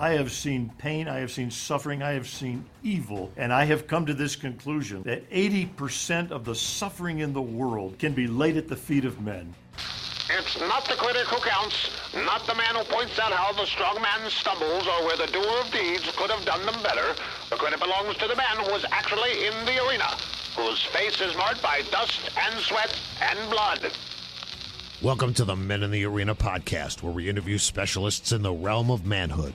I have seen pain, I have seen suffering, I have seen evil, and I have come to this conclusion that 80% of the suffering in the world can be laid at the feet of men. It's not the critic who counts, not the man who points out how the strong man stumbles or where the doer of deeds could have done them better. The credit belongs to the man who was actually in the arena, whose face is marked by dust and sweat and blood. Welcome to the Men in the Arena podcast, where we interview specialists in the realm of manhood.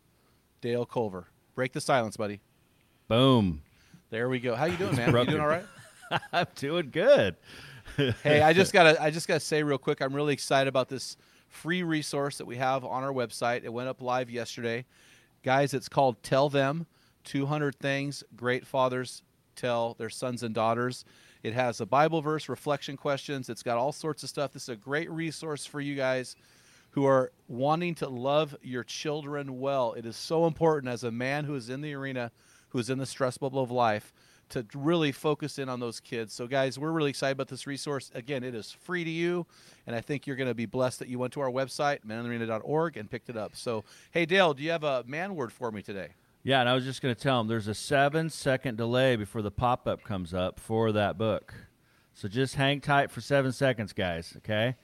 Dale Culver. Break the silence, buddy. Boom. There we go. How you doing, man? you doing all right? I'm doing good. hey, I just gotta I just gotta say real quick, I'm really excited about this free resource that we have on our website. It went up live yesterday. Guys, it's called Tell Them 200 Things Great Fathers Tell Their Sons and Daughters. It has a Bible verse, reflection questions. It's got all sorts of stuff. This is a great resource for you guys who are wanting to love your children well. It is so important as a man who is in the arena, who is in the stress bubble of life, to really focus in on those kids. So, guys, we're really excited about this resource. Again, it is free to you, and I think you're going to be blessed that you went to our website, meninthearena.org, and picked it up. So, hey, Dale, do you have a man word for me today? Yeah, and I was just going to tell them there's a seven second delay before the pop up comes up for that book. So just hang tight for seven seconds, guys, okay?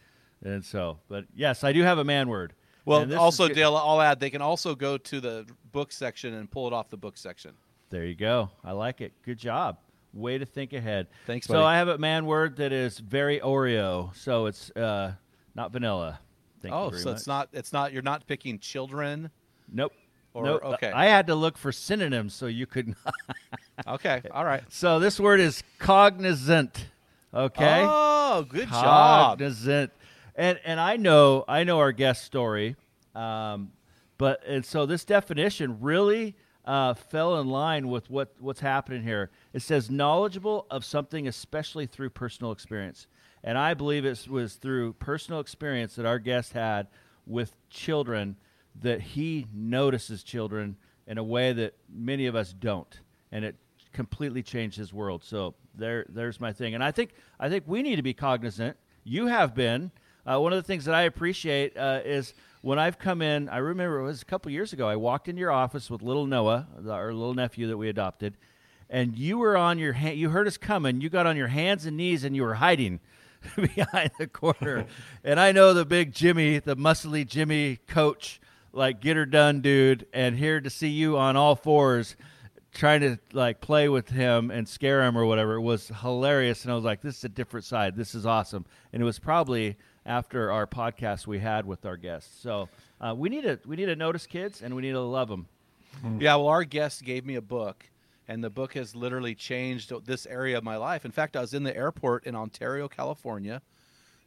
And so, but yes, I do have a man word. Well, also, Dale, I'll add they can also go to the book section and pull it off the book section. There you go. I like it. Good job. Way to think ahead. Thanks. So. I have a man word that is very Oreo. So it's uh, not vanilla. Thank oh, you very so much. it's not. It's not. You're not picking children. Nope. Or, nope. Okay. I had to look for synonyms so you could. okay. All right. So this word is cognizant. Okay. Oh, good job. Cognizant. And and I know I know our guest story, um, but and so this definition really uh, fell in line with what what's happening here. It says knowledgeable of something, especially through personal experience. And I believe it was through personal experience that our guest had with children that he notices children in a way that many of us don't, and it completely changed his world. So there, there's my thing. And I think I think we need to be cognizant. You have been. Uh, one of the things that I appreciate uh, is when I've come in. I remember it was a couple years ago. I walked into your office with little Noah, our little nephew that we adopted, and you were on your ha- you heard us coming. You got on your hands and knees and you were hiding behind the corner. and I know the big Jimmy, the muscly Jimmy coach, like get her done, dude, and here to see you on all fours trying to like play with him and scare him or whatever it was hilarious and i was like this is a different side this is awesome and it was probably after our podcast we had with our guests so uh, we need to we need to notice kids and we need to love them Yeah, well, our guest gave me a book, and the book has literally changed this area of my life. In fact, I was in the airport in Ontario, California,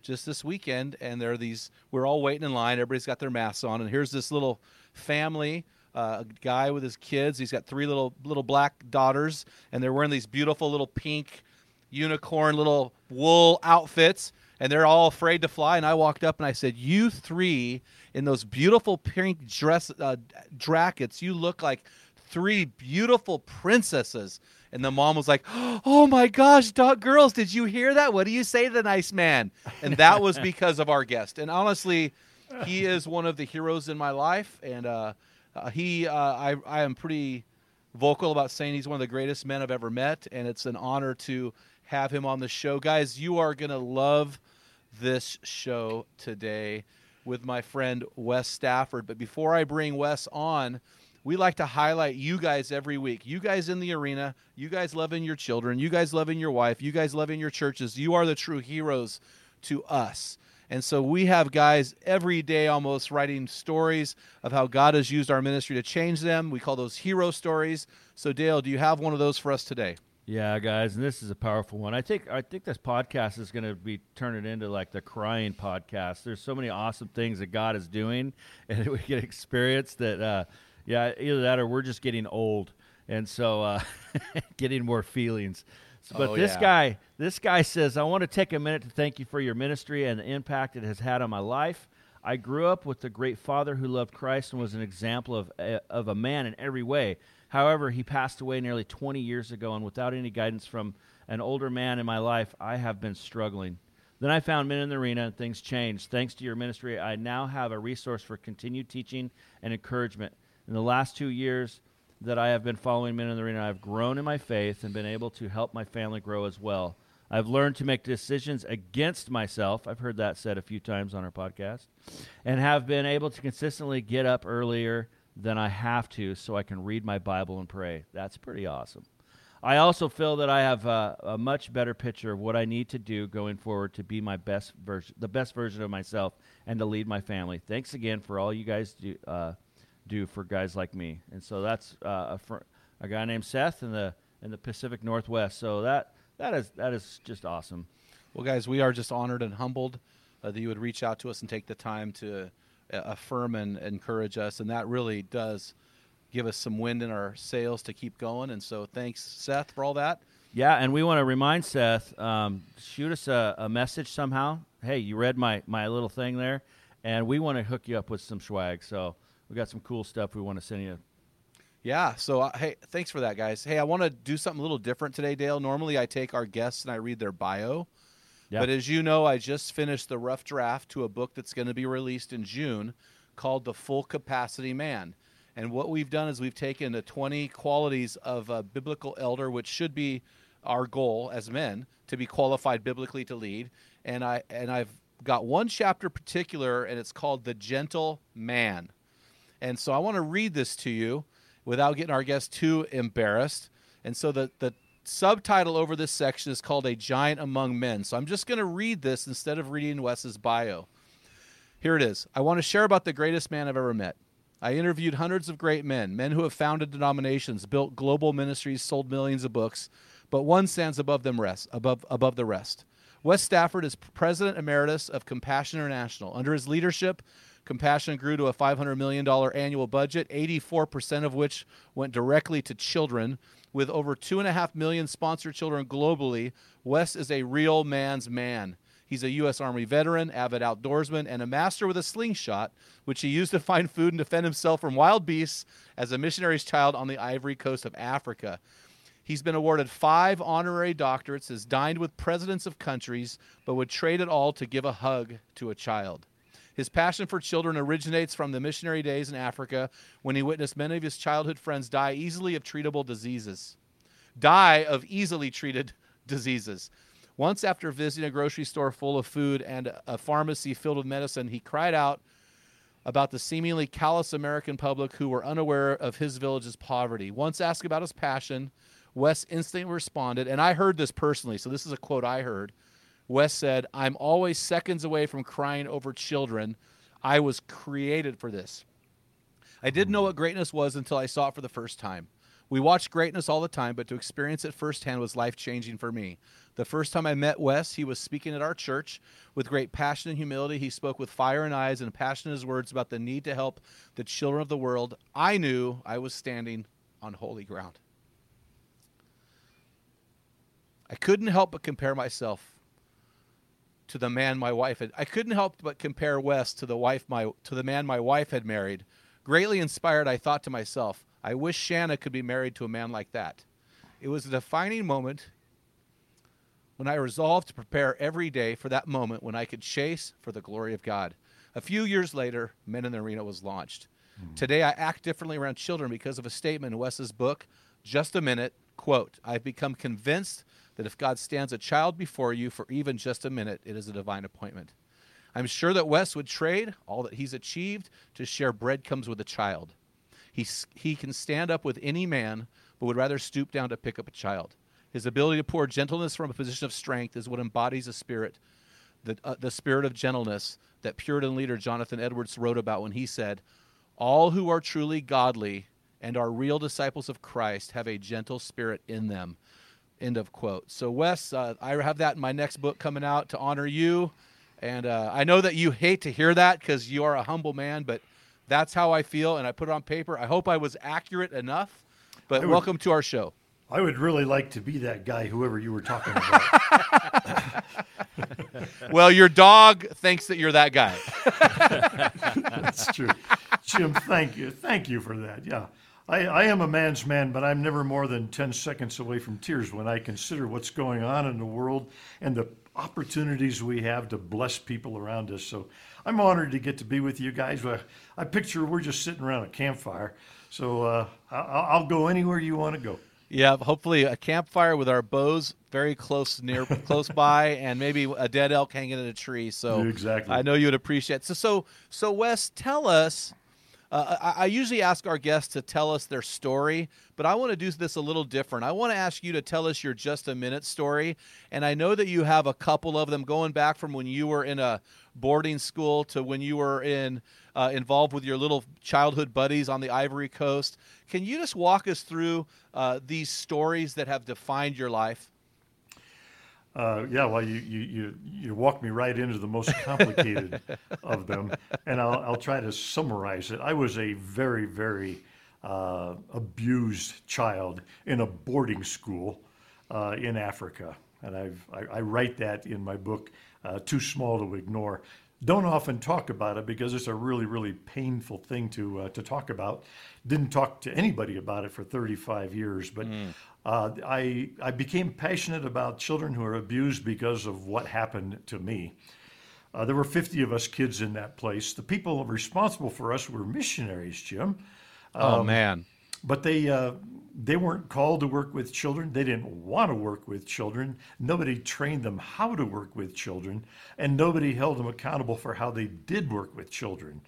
just this weekend, and there are these. We're all waiting in line. Everybody's got their masks on, and here's this little family. Uh, a guy with his kids. He's got three little little black daughters, and they're wearing these beautiful little pink unicorn little wool outfits, and they're all afraid to fly. And I walked up and I said, "You three in those beautiful pink dress uh, jackets, you look like three beautiful princesses." And the mom was like, "Oh my gosh, dog girls, did you hear that? What do you say to the nice man?" And that was because of our guest. And honestly, he is one of the heroes in my life, and uh, uh, he, uh, I, I am pretty vocal about saying he's one of the greatest men I've ever met, and it's an honor to have him on the show, guys. You are gonna love this show today with my friend Wes Stafford. But before I bring Wes on, we like to highlight you guys every week. You guys in the arena, you guys loving your children, you guys loving your wife, you guys loving your churches. You are the true heroes to us. And so we have guys every day almost writing stories of how God has used our ministry to change them. We call those hero stories. So Dale, do you have one of those for us today? Yeah, guys, and this is a powerful one. I think I think this podcast is going to be turning into like the crying podcast. There's so many awesome things that God is doing, and we get experience that. Uh, yeah, either that or we're just getting old, and so uh, getting more feelings. So, but Oh, this yeah. guy, this guy says, I want to take a minute to thank you for your ministry and the impact it has had on my life. I grew up with a great father who loved Christ and was an example of a, of a man in every way. However, he passed away nearly 20 years ago, and without any guidance from an older man in my life, I have been struggling. Then I found Men in the Arena, and things changed. Thanks to your ministry, I now have a resource for continued teaching and encouragement. In the last two years that I have been following Men in the Arena, I've grown in my faith and been able to help my family grow as well. I've learned to make decisions against myself. I've heard that said a few times on our podcast. And have been able to consistently get up earlier than I have to so I can read my Bible and pray. That's pretty awesome. I also feel that I have a, a much better picture of what I need to do going forward to be my best version, the best version of myself, and to lead my family. Thanks again for all you guys do, uh, do for guys like me. And so that's uh, a, fr- a guy named Seth in the in the Pacific Northwest. So that that is that is just awesome. Well, guys, we are just honored and humbled uh, that you would reach out to us and take the time to affirm and encourage us, and that really does give us some wind in our sails to keep going. And so, thanks, Seth, for all that. Yeah, and we want to remind Seth, um, shoot us a, a message somehow. Hey, you read my, my little thing there, and we want to hook you up with some swag. So we got some cool stuff we want to send you. Yeah. So, uh, hey, thanks for that, guys. Hey, I want to do something a little different today, Dale. Normally, I take our guests and I read their bio. Yeah. But as you know, I just finished the rough draft to a book that's going to be released in June called The Full Capacity Man. And what we've done is we've taken the 20 qualities of a biblical elder, which should be our goal as men to be qualified biblically to lead. And I and I've got one chapter particular, and it's called The Gentle Man. And so I want to read this to you without getting our guests too embarrassed. And so the, the subtitle over this section is called A Giant Among Men. So I'm just going to read this instead of reading Wes's bio. Here it is. I want to share about the greatest man I've ever met. I interviewed hundreds of great men, men who have founded denominations, built global ministries, sold millions of books, but one stands above them rest, above above the rest. Wes Stafford is president emeritus of Compassion International. Under his leadership, Compassion grew to a $500 million annual budget, 84% of which went directly to children. With over 2.5 million sponsored children globally, Wes is a real man's man. He's a U.S. Army veteran, avid outdoorsman, and a master with a slingshot, which he used to find food and defend himself from wild beasts as a missionary's child on the ivory coast of Africa. He's been awarded five honorary doctorates, has dined with presidents of countries, but would trade it all to give a hug to a child. His passion for children originates from the missionary days in Africa when he witnessed many of his childhood friends die easily of treatable diseases. Die of easily treated diseases. Once, after visiting a grocery store full of food and a pharmacy filled with medicine, he cried out about the seemingly callous American public who were unaware of his village's poverty. Once asked about his passion, Wes instantly responded, and I heard this personally, so this is a quote I heard. Wes said, I'm always seconds away from crying over children. I was created for this. I didn't know what greatness was until I saw it for the first time. We watched greatness all the time, but to experience it firsthand was life changing for me. The first time I met Wes, he was speaking at our church with great passion and humility. He spoke with fire in eyes and passion in his words about the need to help the children of the world. I knew I was standing on holy ground. I couldn't help but compare myself to the man my wife had. I couldn't help but compare Wes to the wife my to the man my wife had married. Greatly inspired, I thought to myself, I wish Shanna could be married to a man like that. It was a defining moment when I resolved to prepare every day for that moment when I could chase for the glory of God. A few years later, Men in the Arena was launched. Mm-hmm. Today, I act differently around children because of a statement in Wes's book, Just a Minute. Quote, I've become convinced that if God stands a child before you for even just a minute, it is a divine appointment. I'm sure that Wes would trade all that he's achieved to share bread. breadcrumbs with a child. He, he can stand up with any man, but would rather stoop down to pick up a child. His ability to pour gentleness from a position of strength is what embodies a spirit, the, uh, the spirit of gentleness that Puritan leader Jonathan Edwards wrote about when he said, All who are truly godly and are real disciples of Christ have a gentle spirit in them. End of quote. So, Wes, uh, I have that in my next book coming out to honor you. And uh, I know that you hate to hear that because you are a humble man, but that's how I feel. And I put it on paper. I hope I was accurate enough. But would- welcome to our show. I would really like to be that guy, whoever you were talking about. Well, your dog thinks that you're that guy. That's true. Jim, thank you. Thank you for that. Yeah. I, I am a man's man, but I'm never more than 10 seconds away from tears when I consider what's going on in the world and the opportunities we have to bless people around us. So I'm honored to get to be with you guys. I, I picture we're just sitting around a campfire. So uh, I, I'll go anywhere you want to go. Yeah, hopefully a campfire with our bows very close near close by, and maybe a dead elk hanging in a tree. So Exactly. I know you would appreciate. So so so Wes, tell us. Uh, I, I usually ask our guests to tell us their story, but I want to do this a little different. I want to ask you to tell us your just a minute story, and I know that you have a couple of them going back from when you were in a boarding school to when you were in uh, involved with your little childhood buddies on the Ivory Coast. Can you just walk us through uh, these stories that have defined your life? Uh, yeah, well, you, you, you, you walked me right into the most complicated of them, and I'll, I'll try to summarize it. I was a very, very uh, abused child in a boarding school uh, in Africa, and I've, I, I write that in my book, uh, Too Small to Ignore. Don't often talk about it because it's a really, really painful thing to uh, to talk about. Didn't talk to anybody about it for 35 years, but uh, I I became passionate about children who are abused because of what happened to me. Uh, there were 50 of us kids in that place. The people responsible for us were missionaries, Jim oh man, but they uh, they weren't called to work with children. They didn't want to work with children. Nobody trained them how to work with children, and nobody held them accountable for how they did work with children.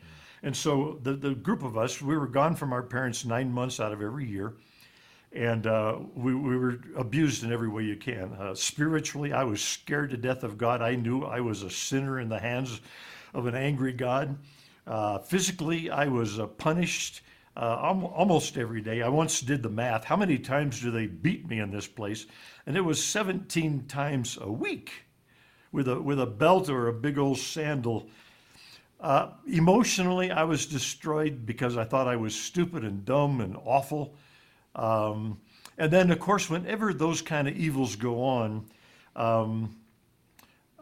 And so the the group of us, we were gone from our parents nine months out of every year, and uh, we we were abused in every way you can. Uh, spiritually, I was scared to death of God. I knew I was a sinner in the hands of an angry God. Uh, physically, I was uh, punished uh, almost every day. I once did the math. How many times do they beat me in this place? And it was 17 times a week with a, with a belt or a big old sandal. Uh, emotionally, I was destroyed because I thought I was stupid and dumb and awful. Um, and then, of course, whenever those kind of evils go on, um,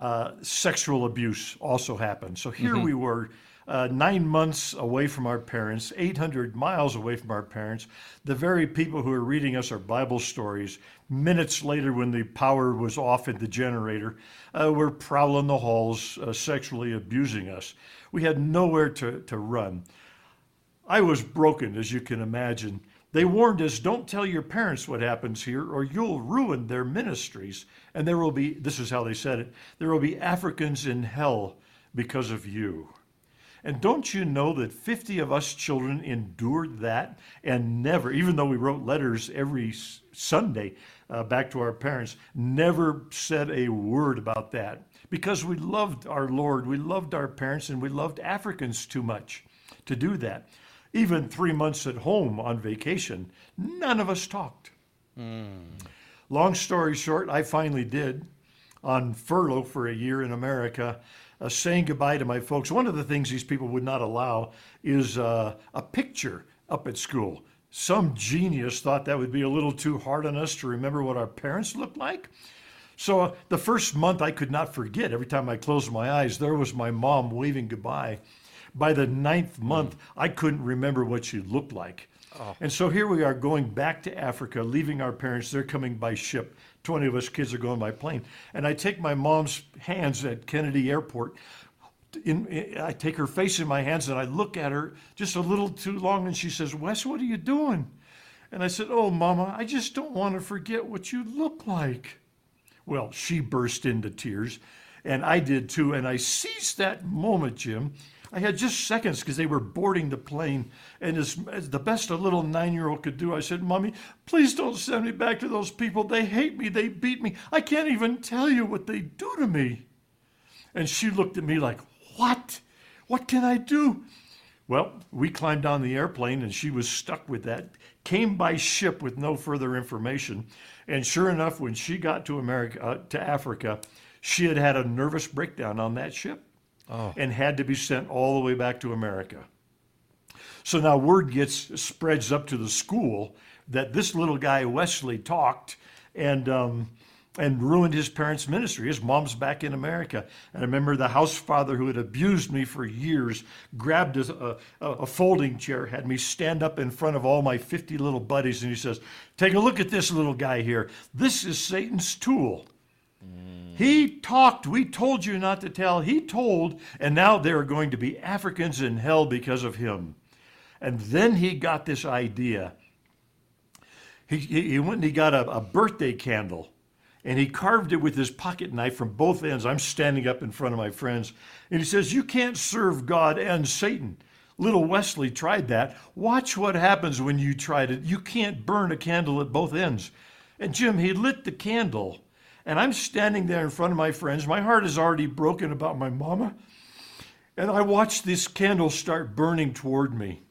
uh, sexual abuse also happened. So here we were, uh, nine months away from our parents, 800 miles away from our parents, the very people who are reading us our Bible stories, minutes later when the power was off in the generator, uh, were prowling the halls, uh, sexually abusing us. We had nowhere to, to run. I was broken, as you can imagine. They warned us don't tell your parents what happens here, or you'll ruin their ministries. And there will be, this is how they said it, there will be Africans in hell because of you. And don't you know that 50 of us children endured that and never, even though we wrote letters every Sunday uh, back to our parents, never said a word about that because we loved our Lord, we loved our parents, and we loved Africans too much to do that. Even three months at home on vacation, none of us talked. Long story short, I finally did on furlough for a year in America, uh, saying goodbye to my folks. One of the things these people would not allow is uh, a picture up at school. Some genius thought that would be a little too hard on us to remember what our parents looked like. So uh, the first month I could not forget. Every time I closed my eyes, there was my mom waving goodbye. By the ninth month, I couldn't remember what she looked like. And so here we are going back to Africa, leaving our parents. They're coming by ship. 20 of us kids are going by plane. And I take my mom's hands at Kennedy Airport. In, in- I take her face in my hands and I look at her just a little too long. And she says, Wes, what are you doing? And I said, Oh, Mama, I just don't want to forget what you look like. Well, she burst into tears, and I did too. And I seized that moment, Jim. I had just seconds because they were boarding the plane. And as, as the best a little nine year old could do, I said, Mommy, please don't send me back to those people. They hate me. They beat me. I can't even tell you what they do to me. And she looked at me like, What? What can I do? Well, we climbed on the airplane and she was stuck with that. Came by ship with no further information. And sure enough, when she got to America, uh, to Africa, she had had a nervous breakdown on that ship and had to be sent all the way back to America. So now word gets spreads up to the school that this little guy Wesley talked and um, and ruined his parents' ministry. His mom's back in America, and I remember the house father who had abused me for years grabbed a, a, a folding chair, had me stand up in front of all my 50 little buddies, and he says, "Take a look at this little guy here. This is Satan's tool." Mm. He talked. We told you not to tell. He told, and now there are going to be Africans in hell because of him. And then he got this idea. He, he, he went and he got a, a birthday candle and he carved it with his pocket knife from both ends. I'm standing up in front of my friends. And he says, You can't serve God and Satan. Little Wesley tried that. Watch what happens when you try to. You can't burn a candle at both ends. And Jim, he lit the candle. And I'm standing there in front of my friends. My heart is already broken about my mama. And I watch this candle start burning toward me.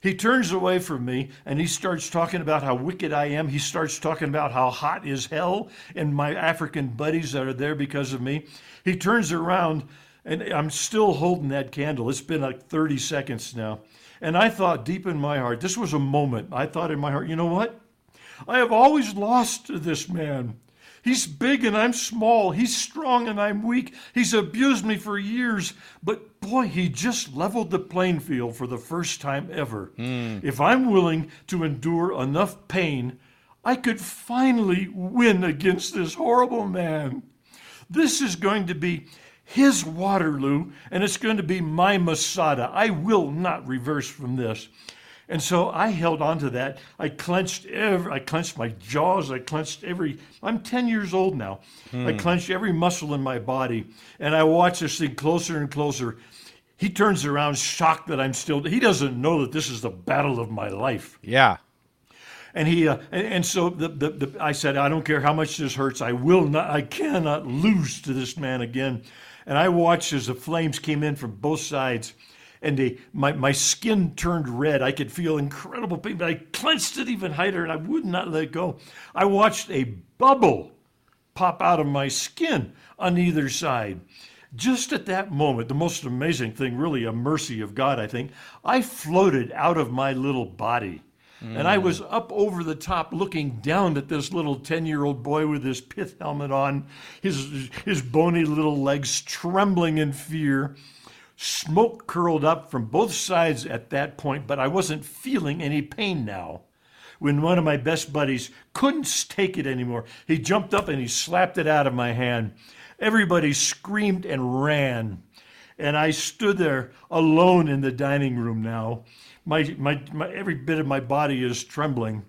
He turns away from me and he starts talking about how wicked I am. He starts talking about how hot is hell and my African buddies that are there because of me. He turns around and I'm still holding that candle. It's been like 30 seconds now. And I thought deep in my heart, this was a moment. I thought in my heart, you know what? I have always lost to this man. He's big and I'm small. He's strong and I'm weak. He's abused me for years. But boy, he just leveled the playing field for the first time ever. Hmm. If I'm willing to endure enough pain, I could finally win against this horrible man. This is going to be his Waterloo, and it's going to be my Masada. I will not reverse from this. And so I held on to that. I clenched every, I clenched my jaws. I clenched every, I'm 10 years old now. I clenched every muscle in my body. And I watched this thing closer and closer. He turns around shocked that I'm still, he doesn't know that this is the battle of my life. Yeah. And he, uh, and, and so the, the, the, I said, I don't care how much this hurts. I will not, I cannot lose to this man again. And I watched as the flames came in from both sides and they, my, my skin turned red. I could feel incredible pain, but I clenched it even tighter and I would not let go. I watched a bubble pop out of my skin on either side. Just at that moment, the most amazing thing, really a mercy of God, I think, I floated out of my little body. And I was mm. up over the top looking down at this little 10 year old boy with his pith helmet on, his, his bony little legs trembling in fear. Smoke curled up from both sides at that point, but I wasn't feeling any pain now. When one of my best buddies couldn't take it anymore, he jumped up and he slapped it out of my hand. Everybody screamed and ran. And I stood there alone in the dining room now. My, my, my, every bit of my body is trembling.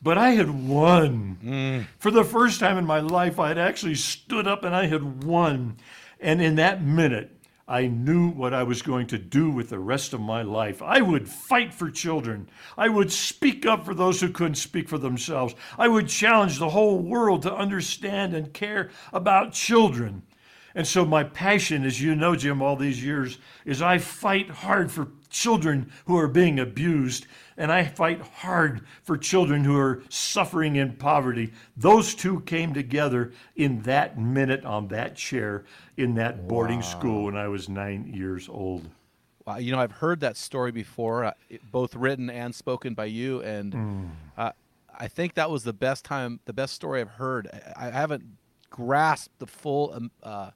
But I had won. Mm. For the first time in my life, I had actually stood up and I had won. And in that minute, I knew what I was going to do with the rest of my life. I would fight for children. I would speak up for those who couldn't speak for themselves. I would challenge the whole world to understand and care about children. And so, my passion, as you know, Jim, all these years, is I fight hard for children who are being abused, and I fight hard for children who are suffering in poverty. Those two came together in that minute on that chair in that boarding school when I was nine years old. Wow, you know, I've heard that story before, uh, both written and spoken by you, and uh, I think that was the best time, the best story I've heard. I, I haven't grasped the full um, uh,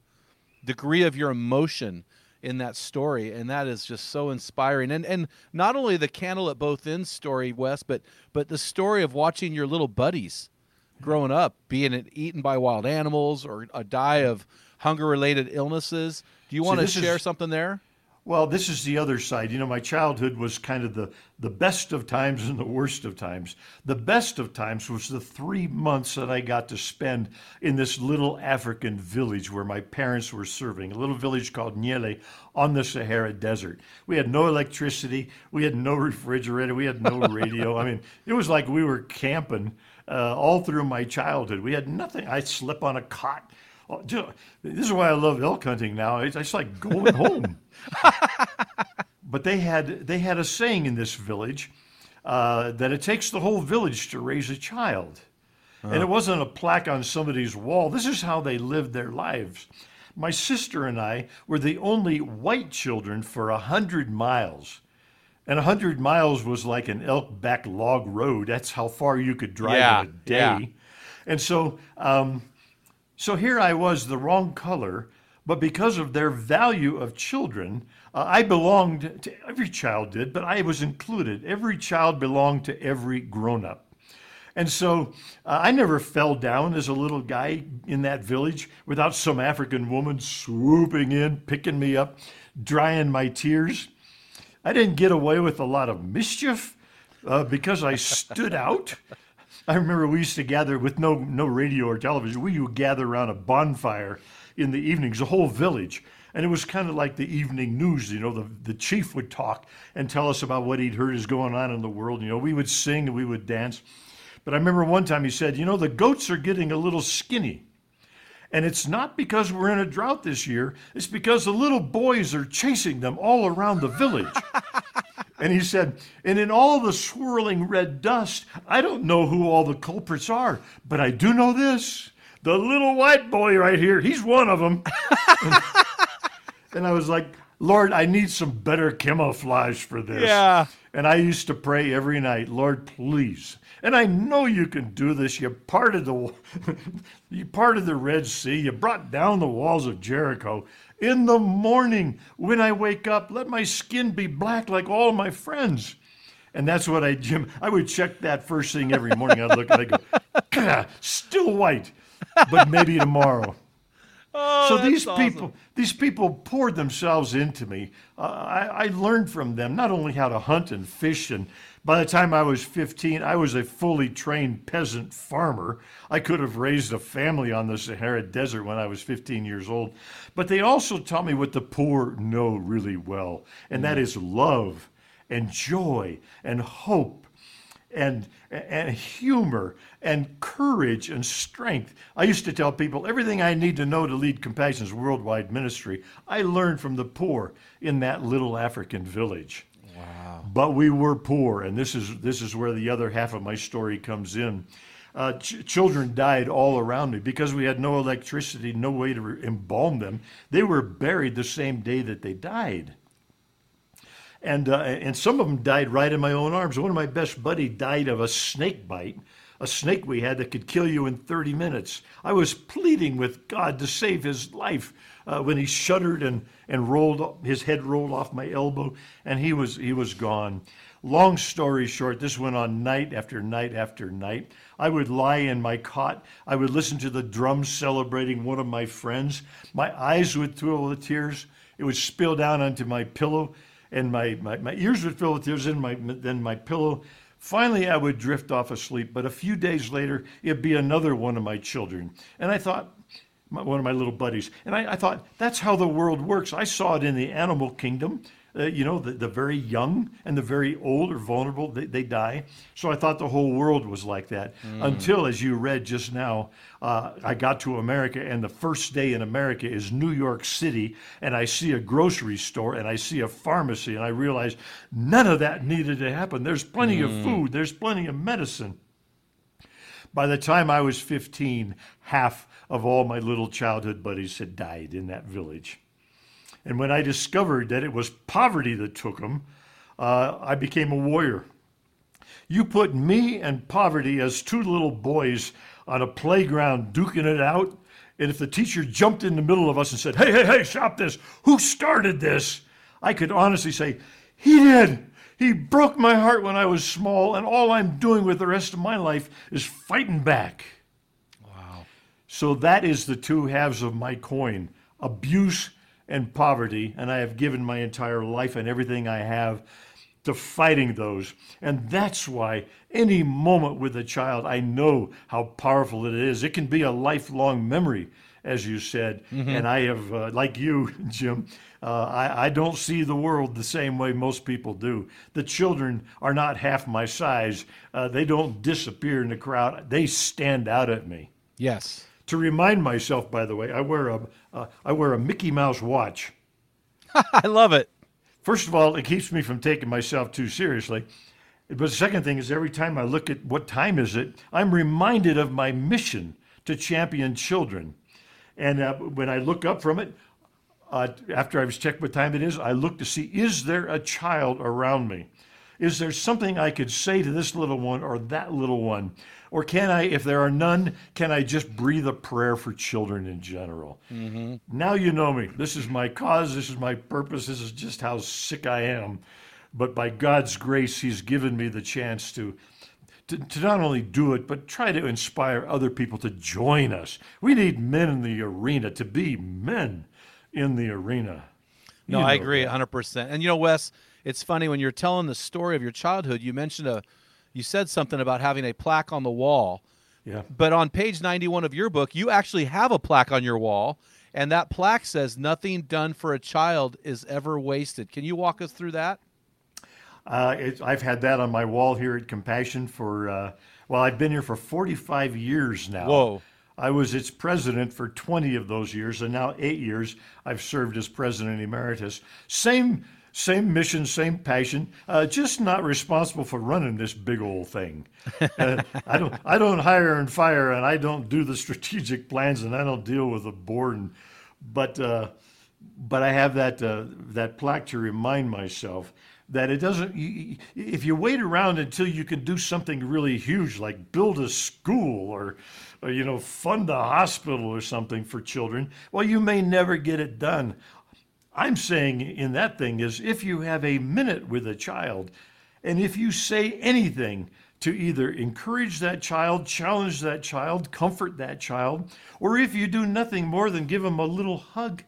degree of your emotion in that story, and that is just so inspiring. And and not only the candle at both ends story, Wes, but but the story of watching your little buddies growing up being eaten by wild animals or a die of hunger related illnesses. Do you want to share is, something there? Well, this is the other side. You know, my childhood was kind of the, the best of times and the worst of times. The best of times was the three months that I got to spend in this little African village where my parents were serving, a little village called Nielle on the Sahara Desert. We had no electricity, we had no refrigerator, we had no radio. I mean, it was like we were camping uh, all through my childhood. We had nothing. I slept on a cot. Oh, this is why I love elk hunting now. It's, it's like going home. but they had they had a saying in this village uh, that it takes the whole village to raise a child, uh-huh. and it wasn't a plaque on somebody's wall. This is how they lived their lives. My sister and I were the only white children for a hundred miles. And 100 miles was like an elk back log road. That's how far you could drive yeah, in a day. Yeah. And so, um, so here I was, the wrong color, but because of their value of children, uh, I belonged to every child did, but I was included. Every child belonged to every grown up. And so uh, I never fell down as a little guy in that village without some African woman swooping in, picking me up, drying my tears. I didn't get away with a lot of mischief uh, because I stood out. I remember we used to gather with no no radio or television. We would gather around a bonfire in the evenings, the whole village, and it was kind of like the evening news. You know, the the chief would talk and tell us about what he'd heard is going on in the world. You know, we would sing and we would dance. But I remember one time he said, "You know, the goats are getting a little skinny." And it's not because we're in a drought this year, it's because the little boys are chasing them all around the village. and he said, And in all the swirling red dust, I don't know who all the culprits are, but I do know this the little white boy right here, he's one of them. and, and I was like, Lord, I need some better camouflage for this. Yeah. And I used to pray every night, Lord, please and I know you can do this. You parted the you parted the Red Sea. You brought down the walls of Jericho. In the morning, when I wake up, let my skin be black like all my friends. And that's what I, Jim, I would check that first thing every morning. I'd look and I go, still white, but maybe tomorrow. Oh, so these awesome. people, these people poured themselves into me. Uh, I, I learned from them not only how to hunt and fish and by the time I was 15, I was a fully trained peasant farmer. I could have raised a family on the Sahara Desert when I was 15 years old. But they also taught me what the poor know really well, and that mm. is love and joy and hope and, and humor and courage and strength. I used to tell people everything I need to know to lead Compassion's worldwide ministry, I learned from the poor in that little African village. But we were poor, and this is this is where the other half of my story comes in. Uh, ch- children died all around me because we had no electricity, no way to re- embalm them. They were buried the same day that they died. And, uh, and some of them died right in my own arms. One of my best buddy died of a snake bite, a snake we had that could kill you in 30 minutes. I was pleading with God to save his life uh, when he shuddered and, and rolled his head rolled off my elbow and he was he was gone. Long story short this went on night after night after night. I would lie in my cot. I would listen to the drums celebrating one of my friends. My eyes would fill with tears. It would spill down onto my pillow and my, my, my ears would fill with tears and my then my pillow Finally, I would drift off asleep, but a few days later, it'd be another one of my children. And I thought, one of my little buddies. And I, I, thought, that's how the world works. I saw it in the animal kingdom. Uh, you know, the, the very young and the very old are vulnerable, they, they die. So I thought the whole world was like that. Mm. Until, as you read just now, uh, I got to America, and the first day in America is New York City, and I see a grocery store and I see a pharmacy, and I realize none of that needed to happen. There's plenty mm. of food, there's plenty of medicine. By the time I was 15, half of all my little childhood buddies had died in that village. And when I discovered that it was poverty that took them, uh, I became a warrior. You put me and poverty as two little boys on a playground duking it out, And if the teacher jumped in the middle of us and said, Hey, hey, hey, stop this, who started this? I could honestly say, He did. He broke my heart when I was small, and all I'm doing with the rest of my life is fighting back. Wow. So that is the two halves of my coin abuse and poverty. And I have given my entire life and everything I have to fighting those. And that's why any moment with a child, I know how powerful it is. It can be a lifelong memory, as you said. And I have, uh, like you, Jim, uh, I, I don't see the world the same way most people do. The children are not half my size, uh, they don't disappear in the crowd, they stand out at me. Yes. To remind myself, by the way, I wear a uh, I wear a Mickey Mouse watch. I love it. First of all, it keeps me from taking myself too seriously. But the second thing is every time I look at what time is it, I'm reminded of my mission to champion children. And uh, when I look up from it, uh, after I've checked what time it is, I look to see is there a child around me? Is there something I could say to this little one or that little one? Or can I, if there are none, can I just breathe a prayer for children in general? Mm-hmm. Now you know me. This is my cause. This is my purpose. This is just how sick I am. But by God's grace, He's given me the chance to, to, to not only do it, but try to inspire other people to join us. We need men in the arena to be men in the arena. No, You I agree that. 100%. And you know, Wes, it's funny when you're telling the story of your childhood, you mentioned a you said something about having a plaque on the wall. Yeah. But on page 91 of your book, you actually have a plaque on your wall, and that plaque says nothing done for a child is ever wasted. Can you walk us through that? Uh, it, I've had that on my wall here at Compassion for, uh, well, I've been here for 45 years now. Whoa. I was its president for 20 of those years, and now eight years I've served as president emeritus. Same, same mission, same passion. Uh, just not responsible for running this big old thing. Uh, I don't, I don't hire and fire, and I don't do the strategic plans, and I don't deal with the board. And, but, uh, but I have that uh, that plaque to remind myself that it doesn't. If you wait around until you can do something really huge, like build a school or, or you know, fund a hospital or something for children, well, you may never get it done. I'm saying in that thing is if you have a minute with a child, and if you say anything to either encourage that child, challenge that child, comfort that child, or if you do nothing more than give them a little hug,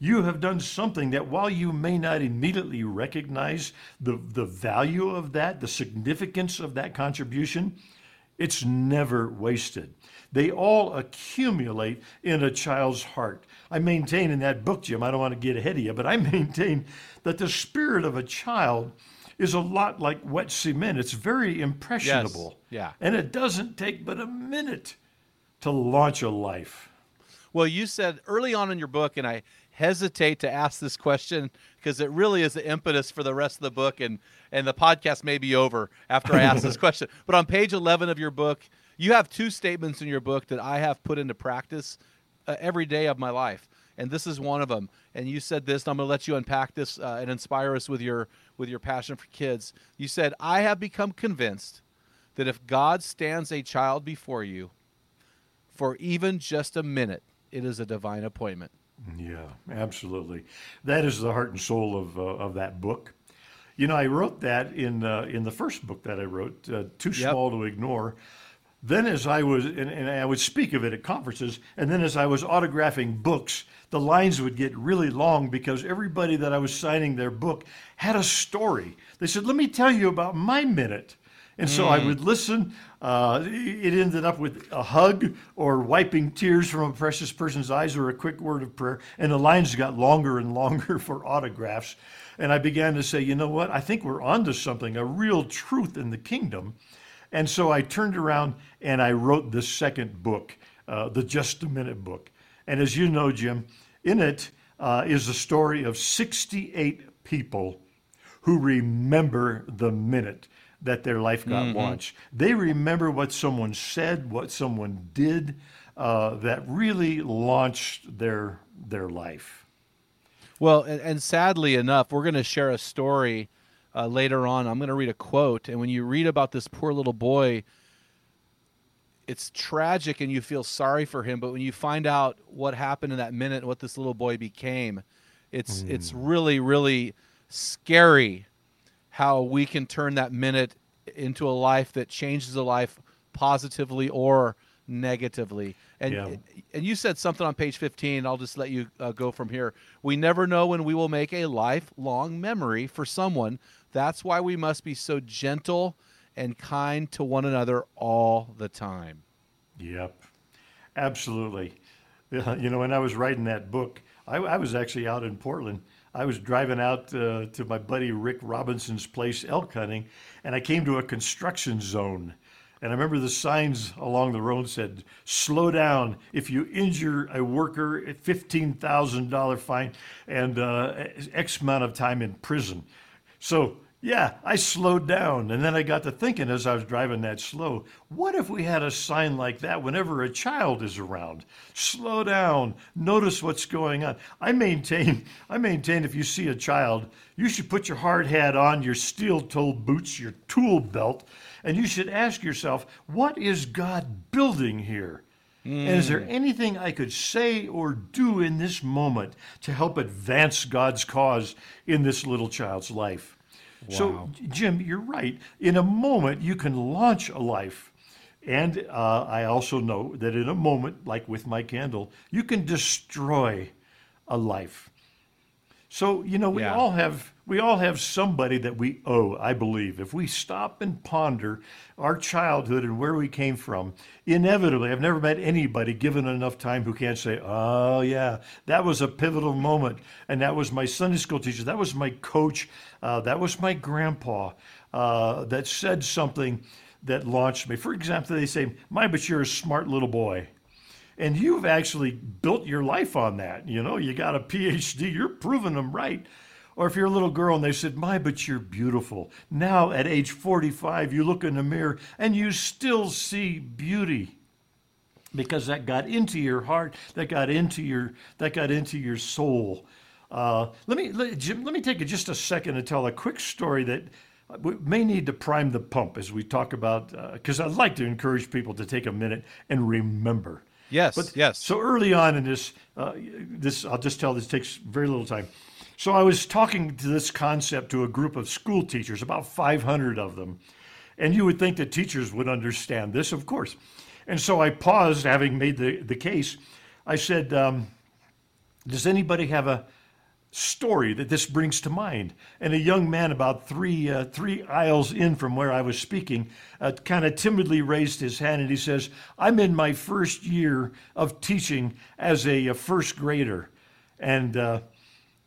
you have done something that while you may not immediately recognize the, the value of that, the significance of that contribution, it's never wasted. They all accumulate in a child's heart. I maintain in that book, Jim, I don't want to get ahead of you, but I maintain that the spirit of a child is a lot like wet cement. It's very impressionable. Yeah. And it doesn't take but a minute to launch a life. Well, you said early on in your book, and I hesitate to ask this question because it really is the impetus for the rest of the book, and and the podcast may be over after I ask this question. But on page eleven of your book, you have two statements in your book that I have put into practice uh, every day of my life, and this is one of them. And you said this. And I'm going to let you unpack this uh, and inspire us with your with your passion for kids. You said, "I have become convinced that if God stands a child before you." For even just a minute, it is a divine appointment. Yeah, absolutely. That is the heart and soul of uh, of that book. You know, I wrote that in uh, in the first book that I wrote, uh, "Too Yep. Small to Ignore." Then, as I was, and, and I would speak of it at conferences, and then as I was autographing books, the lines would get really long because everybody that I was signing their book had a story. They said, "Let me tell you about my minute." And so I would listen. Uh, it ended up with a hug or wiping tears from a precious person's eyes or a quick word of prayer. And the lines got longer and longer for autographs. And I began to say, you know what? I think we're onto something, a real truth in the kingdom. And so I turned around and I wrote this second book, uh, the Just a Minute book. And as you know, Jim, in it uh, is the story of 68 people who remember the minute that their life got launched. They remember what someone said, what someone did uh, that really launched their their life. Well, and, and sadly enough, we're going to share a story uh, later on. I'm going to read a quote, and when you read about this poor little boy, it's tragic and you feel sorry for him, but when you find out what happened in that minute, what this little boy became, it's it's really really scary how we can turn that minute into a life that changes a life positively or negatively. And Yeah. and you said something on page 15. I'll just let you uh, go from here. We never know when we will make a lifelong memory for someone. That's why we must be so gentle and kind to one another all the time. Yep, absolutely. You know, when I was writing that book, I, I was actually out in Portland. I was driving out uh, to my buddy Rick Robinson's place elk hunting, and I came to a construction zone. And I remember the signs along the road said, "Slow down! If you injure a worker, fifteen thousand dollar fine and uh, X amount of time in prison." So yeah, I slowed down, and then I got to thinking as I was driving that slow, what if we had a sign like that whenever a child is around? Slow down, notice what's going on. I maintain, I maintain, if you see a child, you should put your hard hat on, your steel-toed boots, your tool belt, and you should ask yourself, what is God building here? And is there hmm. anything I could say or do in this moment to help advance God's cause in this little child's life? So, Jim, you're right. In a moment, you can launch a life. And uh, I also know that in a moment, like with my candle, you can destroy a life. So you know we Yeah. all have we all have somebody that we owe. I believe if we stop and ponder our childhood and where we came from, inevitably, I've never met anybody given enough time who can't say, "Oh yeah, that was a pivotal moment," and that was my Sunday school teacher, that was my coach, uh, that was my grandpa uh, that said something that launched me. For example, they say, "My, but you're a smart little boy." And you've actually built your life on that. You know, you got a PhD, you're proving them right. Or if you're a little girl and they said, My, but you're beautiful. Now at age 45, you look in the mirror and you still see beauty because that got into your heart, that got into your, that got into your soul. Uh, let me, let, Jim, let me take just a second to tell a quick story that we may need to prime the pump as we talk about, because I'd like to encourage people to take a minute and remember. Yes, But yes. So early on in this, uh, this I'll just tell this takes very little time. So I was talking to this concept to a group of school teachers, about 500 of them, and you would think that teachers would understand this, of course. And so I paused, having made the the case. I said, um, "Does anybody have a story that this brings to mind?" And a young man, about three uh, three aisles in from where I was speaking, uh, kind of timidly raised his hand and he says, "I'm in my first year of teaching as a, a first grader," and. Uh,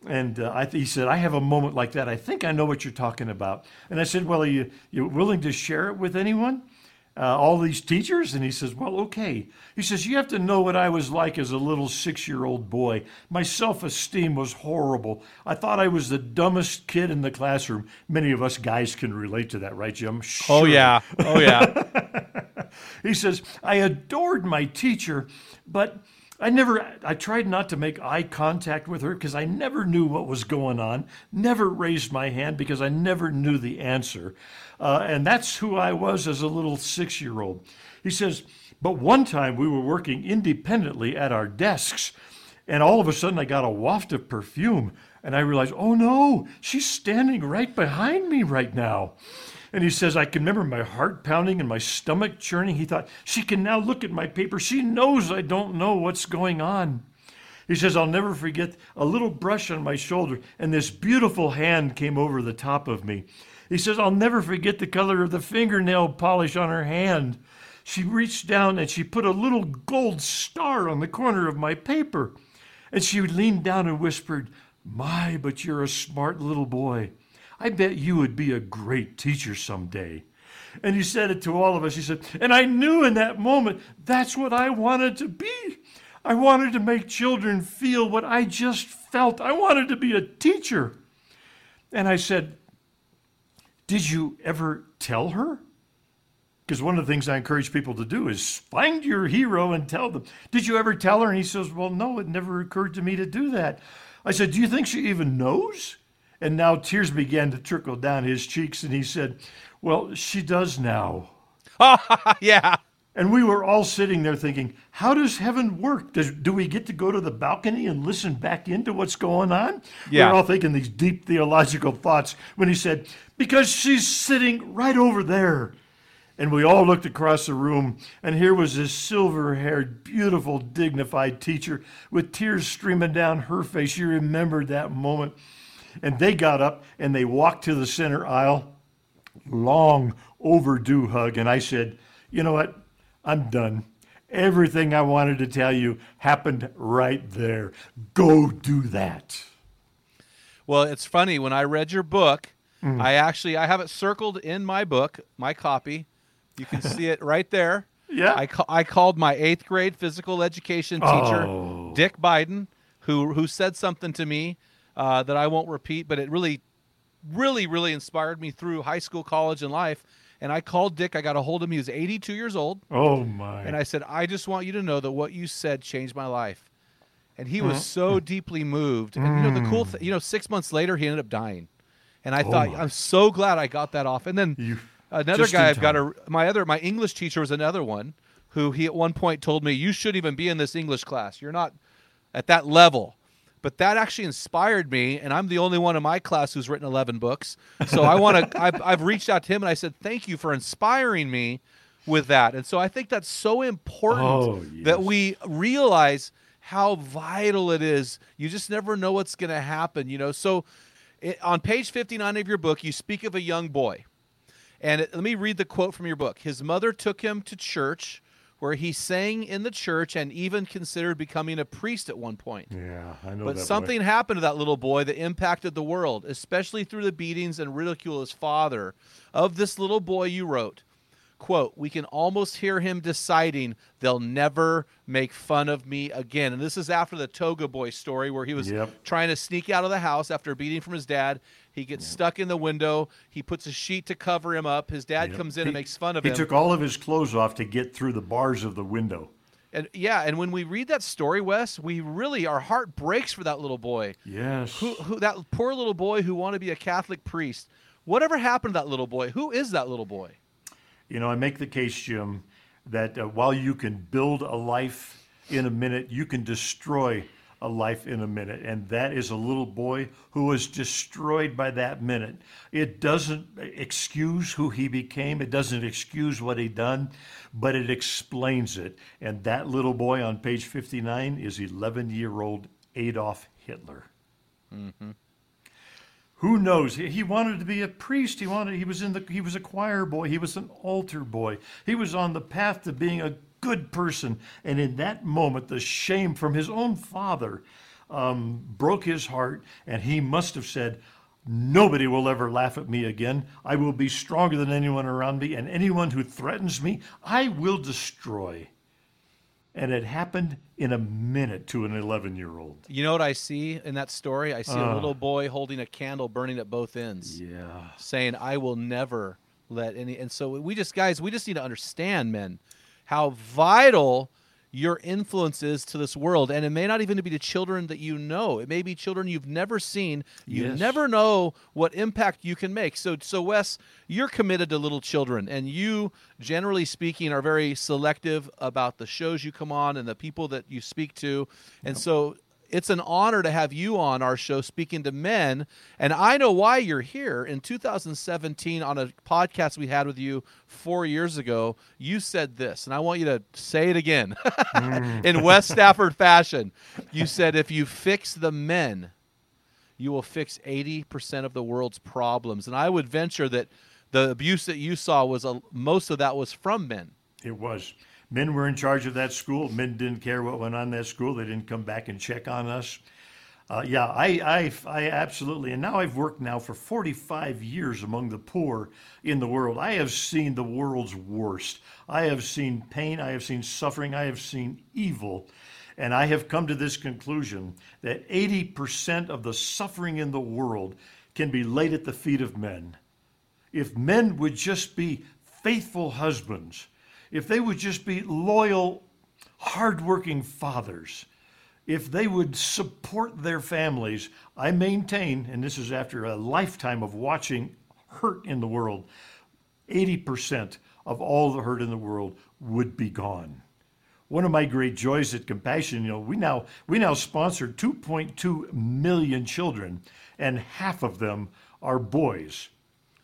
and uh, I, he said, I have a moment like that. I think I know what you're talking about. And I said, Well, are you, you willing to share it with anyone? Uh, all these teachers? And he says, Well, okay. He says, You have to know what I was like as a little six year old boy. My self esteem was horrible. I thought I was the dumbest kid in the classroom. Many of us guys can relate to that, right, Jim? Oh yeah. Oh yeah. He says, I adored my teacher, but I never, I tried not to make eye contact with her because I never knew what was going on, never raised my hand because I never knew the answer. Uh, and that's who I was as a little six year old. He says, but one time we were working independently at our desks, and all of a sudden I got a waft of perfume, and I realized, oh no, she's standing right behind me right now. And he says, I can remember my heart pounding and my stomach churning. He thought, she can now look at my paper. She knows I don't know what's going on. He says, I'll never forget a little brush on my shoulder, and this beautiful hand came over the top of me. He says, I'll never forget the color of the fingernail polish on her hand. She reached down and she put a little gold star on the corner of my paper. And she leaned down and whispered, My, but you're a smart little boy. I bet you would be a great teacher someday. And he said it to all of us. He said, and I knew in that moment that's what I wanted to be. I wanted to make children feel what I just felt. I wanted to be a teacher. And I said, Did you ever tell her? Because one of the things I encourage people to do is find your hero and tell them. Did you ever tell her? And he says, Well, no, it never occurred to me to do that. I said, Do you think she even knows? And now tears began to trickle down his cheeks, and he said, Well, she does now. yeah. And we were all sitting there thinking, how does heaven work? Does, do we get to go to the balcony and listen back into what's going on? Yeah. We were all thinking these deep theological thoughts when he said, because she's sitting right over there. And we all looked across the room, and here was this silver haired, beautiful, dignified teacher with tears streaming down her face. She remembered that moment. And they got up and they walked to the center aisle. Long overdue hug. And I said, You know what? I'm done. Everything I wanted to tell you happened right there. Go do that. Well, it's funny when I read your book, Mm. I actually I have it circled in my book, my copy. You can see it right there. Yeah. I, ca- I called my eighth grade physical education teacher, Oh. Dick Biden, who who said something to me uh, that I won't repeat, but it really, really, really inspired me through high school, college, and life. And I called Dick. I got a hold of him. He was 82 years old. Oh, my. And I said, I just want you to know that what you said changed my life. And he Uh-huh. was so deeply moved. And you know, the cool thing, you know, six months later, he ended up dying. And I thought. Oh my. I'm so glad I got that off. And then You- another guy I've got a, my other, my English teacher was another one who he at one point told me, you shouldn't even be in this English class. You're not at that level. But that actually inspired me, and I'm the only one in my class who's written 11 books. So I want to. I've, I've reached out to him and I said, "Thank you for inspiring me with that." And so I think that's so important Oh, that we realize how vital it is. You just never know what's going to happen, you know. So it, on page 59 of your book, you speak of a young boy. And it, let me read the quote from your book. His mother took him to church where he sang in the church and even considered becoming a priest at one point. yeah, I know But something happened to that little boy that impacted the world, especially through the beatings and ridicule of his father. Of this little boy, you wrote, quote, we can almost hear him deciding they'll never make fun of me again. And this is after the Toga Boy story where he was Yep. trying to sneak out of the house after a beating from his dad. He gets stuck in the window. He puts a sheet to cover him up. His dad Yep. comes in He- and makes fun of he him. He took all of his clothes off to get through the bars of the window. and yeah, and when we read that story, Wess, we really our heart breaks for that little boy. Yes. who, who that poor little boy who wanted to be a Catholic priest. Whatever happened to that little boy? Who is that little boy? You know, I make the case, Jim, that uh, while you can build a life in a minute, you can destroy a life in a minute. And that is a little boy who was destroyed by that minute. It doesn't excuse who he became, it doesn't excuse what he done, but it explains it. And that little boy on page 59 is 11 year old Adolf Hitler. Who knows? He wanted to be a priest. He wanted. He was in the. He was a choir boy. He was an altar boy. He was on the path to being a good person. And in that moment, the shame from his own father um, broke his heart, and he must have said, "Nobody will ever laugh at me again. I will be stronger than anyone around me, and anyone who threatens me, I will destroy." And it happened in a minute to an 11 year old. You know what I see in that story? I see a uh. little boy holding a candle burning at both ends, Yeah. saying, "I will never let any." And so we just, guys, we just need to understand, men, how vital your influence is to this world. And it may not even be the children that you know. It may be children you've never seen. You Yes. never know what impact you can make. So, so Wess, you're committed to little children, and you, generally speaking, are very selective about the shows you come on and the people that you speak to. And so, it's an honor to have you on our show speaking to men. And I know why you're here. In 2017, on a podcast we had with you four years ago, you said this, and I want you to say it again mm. in Wess Stafford fashion. You said, if you fix the men, you will fix 80% of the world's problems. And I would venture that the abuse that you saw was a, most of that was from men. It was. Men were in charge of that school. Men didn't care what went on that school. They didn't come back and check on us. Uh, yeah, I, I, I absolutely. And now I've worked now for 45 years among the poor in the world. I have seen the world's worst. I have seen pain. I have seen suffering. I have seen evil. And I have come to this conclusion that 80% of the suffering in the world can be laid at the feet of men if men would just be faithful husbands, if they would just be loyal, hardworking fathers, if they would support their families, I maintain, and this is after a lifetime of watching hurt in the world, 80% of all the hurt in the world would be gone. One of my great joys at Compassion, you know, we now we now sponsor 2.2 million children, and half of them are boys.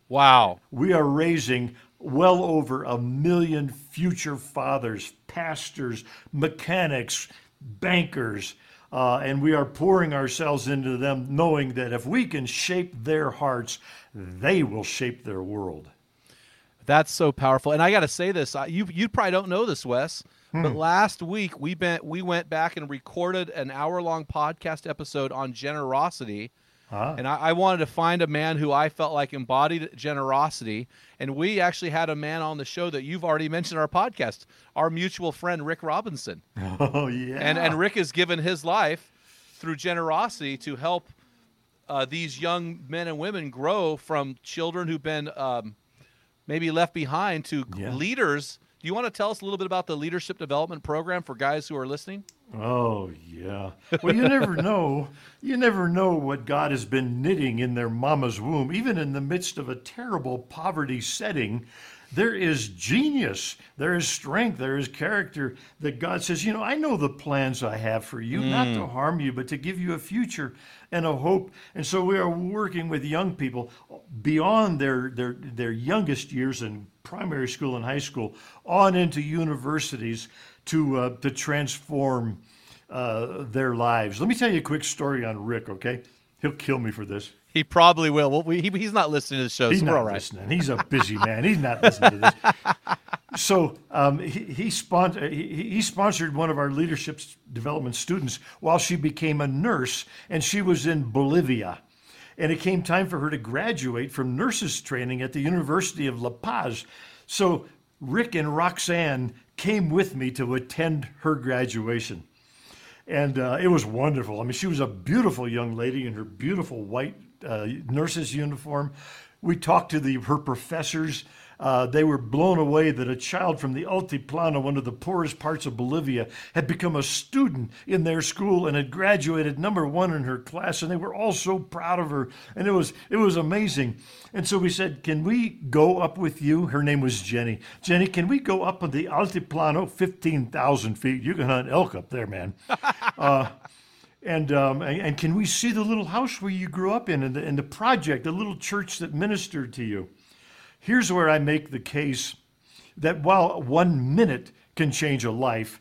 Wow. We are raising well over a million future fathers, pastors, mechanics, bankers, uh, and we are pouring ourselves into them, knowing that if we can shape their hearts, they will shape their world. That's so powerful. And I got to say this, you you probably don't know this, Wess, hmm. but last week we we went back and recorded an hour long podcast episode on generosity Ah. And I, I, wanted to find a man who I felt like embodied generosity. And we actually had a man on the show that you've already mentioned in our podcast, our mutual friend Rick Robinson. Oh yeah. And and Rick has given his life through generosity to help uh, these young men and women grow from children who've been um, maybe left behind to yeah. leaders. Do you want to tell us a little bit about the leadership development program for guys who are listening? Oh, yeah. Well, you never know. You never know what God has been knitting in their mama's womb. Even in the midst of a terrible poverty setting, there is genius, there is strength, there is character that God says, You know, I know the plans I have for you, mm. not to mm. harm you, but to give you a future and a hope. And so we are working with young people beyond their, their, their youngest years in primary school and high school on into universities to uh, to transform uh, their lives. Let me tell you a quick story on Rick. Okay, he'll kill me for this. He probably will. Well, we, he, he's not listening to the show. He's so not listening. He's a busy man. He's not listening to this. So um, he, he, spon- he, he, sponsored one of our leadership development students while she became a nurse, and she was in Bolivia. And it came time for her to graduate from nurses training at the University of La Paz. So Rick and Roxanne came with me to attend her graduation. And uh, it was wonderful. I mean, she was a beautiful young lady in her beautiful white uh, nurse's uniform. We talked to the, her professors uh, they were blown away that a child from the Altiplano, one of the poorest parts of Bolivia, had become a student in their school and had graduated number one in her class, and they were all so proud of her, and it was it was amazing. And so we said, "Can we go up with you?" Her name was Jenny. Jenny, can we go up on the Altiplano, fifteen thousand feet? You can hunt elk up there, man. uh, and, um, and, and can we see the little house where you grew up in, and the, and the project, the little church that ministered to you? Here's where I make the case that while one minute can change a life,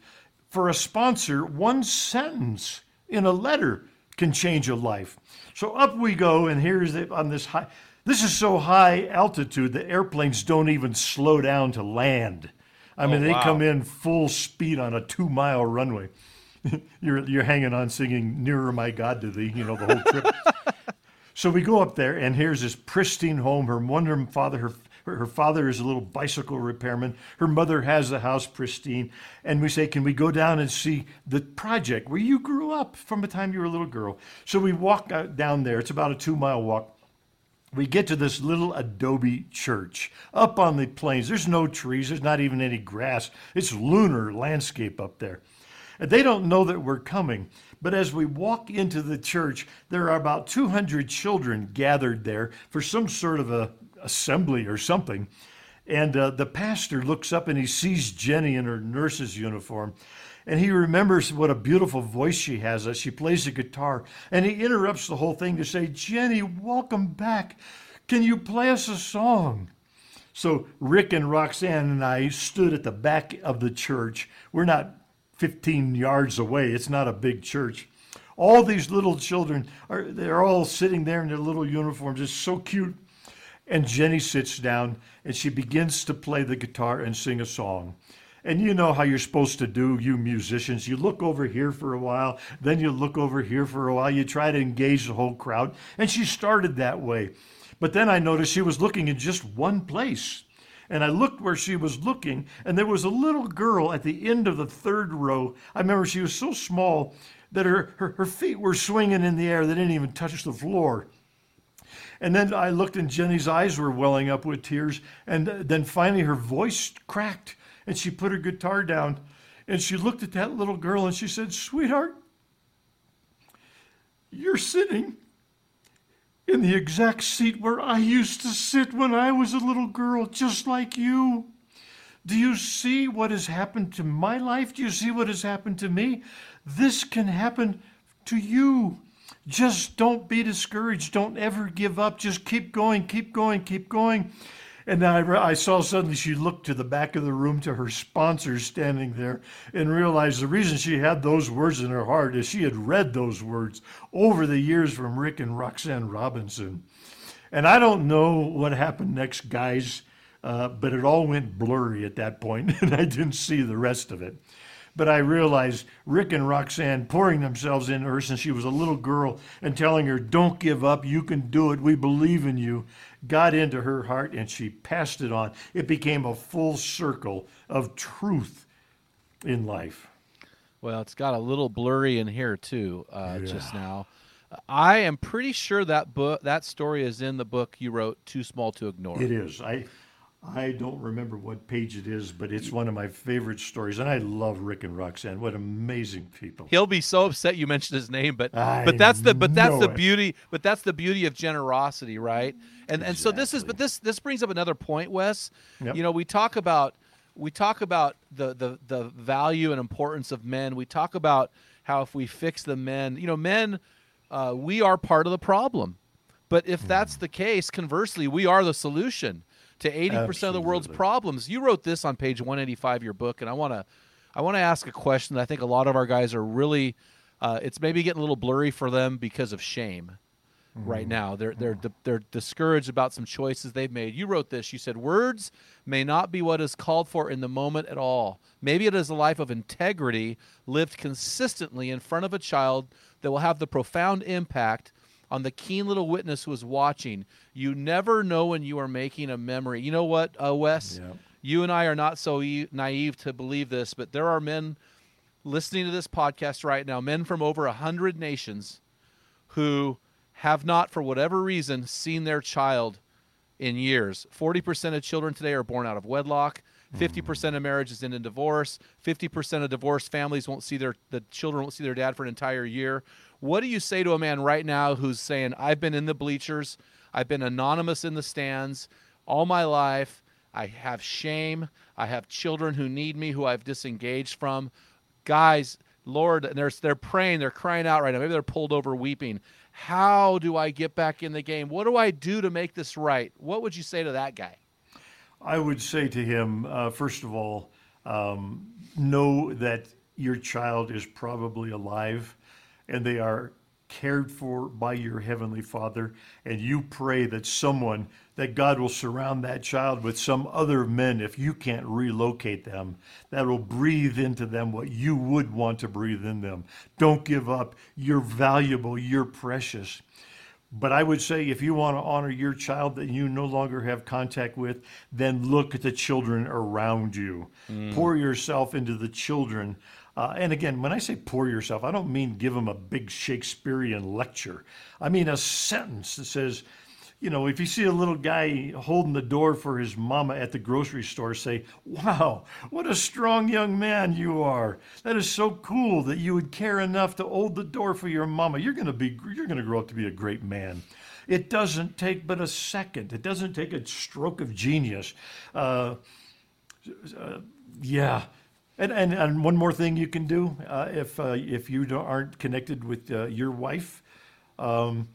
for a sponsor, one sentence in a letter can change a life. So up we go, and here's the, on this high. This is so high altitude the airplanes don't even slow down to land. I mean, oh, they come in full speed on a two mile runway. you're you're hanging on singing "Nearer My God to Thee," you know the whole trip. so we go up there, and here's this pristine home. Her wonderful father, her her, her father is a little bicycle repairman. Her mother has the house pristine. And we say, Can we go down and see the project where you grew up from the time you were a little girl? So we walk uh, down there. It's about a two mile walk we get to this little adobe church up on the plains. There's no trees, there's not even any grass. It's lunar landscape up there. And they don't know that we're coming. But as we walk into the church, there are about 200 children gathered there for some sort of a assembly or something. And uh, the pastor looks up and he sees Jenny in her nurse's uniform. And he remembers what a beautiful voice she has as she plays the guitar. And he interrupts the whole thing to say, Jenny, welcome back. Can you play us a song? So Rick and Roxanne and I stood at the back of the church. We're not 15 yards away, it's not a big church. All these little children are they're all sitting there in their little uniforms. It's so cute. And Jenny sits down and she begins to play the guitar and sing a song. And you know how you're supposed to do, you musicians. You look over here for a while, then you look over here for a while. You try to engage the whole crowd. And she started that way. But then I noticed she was looking in just one place. And I looked where she was looking, and there was a little girl at the end of the third row. I remember she was so small that her, her, her feet were swinging in the air, they didn't even touch the floor. And then I looked and Jenny's eyes were welling up with tears. And then finally her voice cracked and she put her guitar down and she looked at that little girl and she said, Sweetheart, you're sitting in the exact seat where I used to sit when I was a little girl, just like you. Do you see what has happened to my life? Do you see what has happened to me? This can happen to you. Just don't be discouraged. Don't ever give up. Just keep going, keep going, keep going. And I, I saw suddenly she looked to the back of the room to her sponsors standing there and realized the reason she had those words in her heart is she had read those words over the years from Rick and Roxanne Robinson. And I don't know what happened next, guys, uh, but it all went blurry at that point, and I didn't see the rest of it. But I realized Rick and Roxanne pouring themselves into her since she was a little girl and telling her, Don't give up, you can do it, we believe in you, got into her heart and she passed it on. It became a full circle of truth in life. Well, it's got a little blurry in here too, uh, just now. I am pretty sure that book, that story is in the book you wrote, "Too Small to Ignore." It is. I I don't remember what page it is, but it's one of my favorite stories, and I love Rick and Roxanne. What amazing people! He'll be so upset you mentioned his name, but I but that's the but that's the it. beauty. But that's the beauty of generosity, right? And and so this is but this this brings up another point, Wess. Yep. You know, we talk about we talk about the the the value and importance of men. We talk about how if we fix the men, you know, men, uh, we are part of the problem. But if that's Hmm. the case, conversely, we are the solution to 80% of the world's problems. You wrote this on page 185 of your book, and I want to I want to ask a question that I think a lot of our guys are really uh, it's maybe getting a little blurry for them because of shame right now. They're they're they're discouraged about some choices they've made. You wrote this. You said words may not be what is called for in the moment at all. Maybe it is a life of integrity lived consistently in front of a child that will have the profound impact on the keen little witness who is watching. You never know when you are making a memory. You know what, uh, Wess? Yeah. You and I are not so e- naive to believe this, but there are men listening to this podcast right now, men from over a hundred nations, who have not, for whatever reason, seen their child in years. 40% of children today are born out of wedlock. 50% of marriages end in divorce. 50% of divorced families won't see their the children won't see their dad for an entire year. What do you say to a man right now who's saying, "I've been in the bleachers, I've been anonymous in the stands all my life. I have shame. I have children who need me who I've disengaged from." Guys, Lord, and they're they're praying, they're crying out right now. Maybe they're pulled over weeping. How do I get back in the game? What do I do to make this right? What would you say to that guy? I would say to him, uh, first of all, um, know that your child is probably alive and they are cared for by your heavenly father. And you pray that someone that god will surround that child with some other men if you can't relocate them that will breathe into them what you would want to breathe in them. Don't give up. You're valuable. You're precious. But I would say if you want to honor your child that you no longer have contact with, then look at the children around you. Mm. Pour yourself into the children. Uh, and again, when I say pour yourself, I don't mean give them a big Shakespearean lecture. I mean a sentence that says, you know, if you see a little guy holding the door for his mama at the grocery store, say, Wow, what a strong young man you are. That is so cool that you would care enough to hold the door for your mama. You're gonna be you're gonna grow up to be a great man. It doesn't take but a second. It doesn't take a stroke of genius. Uh, uh, yeah. And, and, and one more thing you can do uh, if, uh, if you don't- aren't connected with uh, your wife um,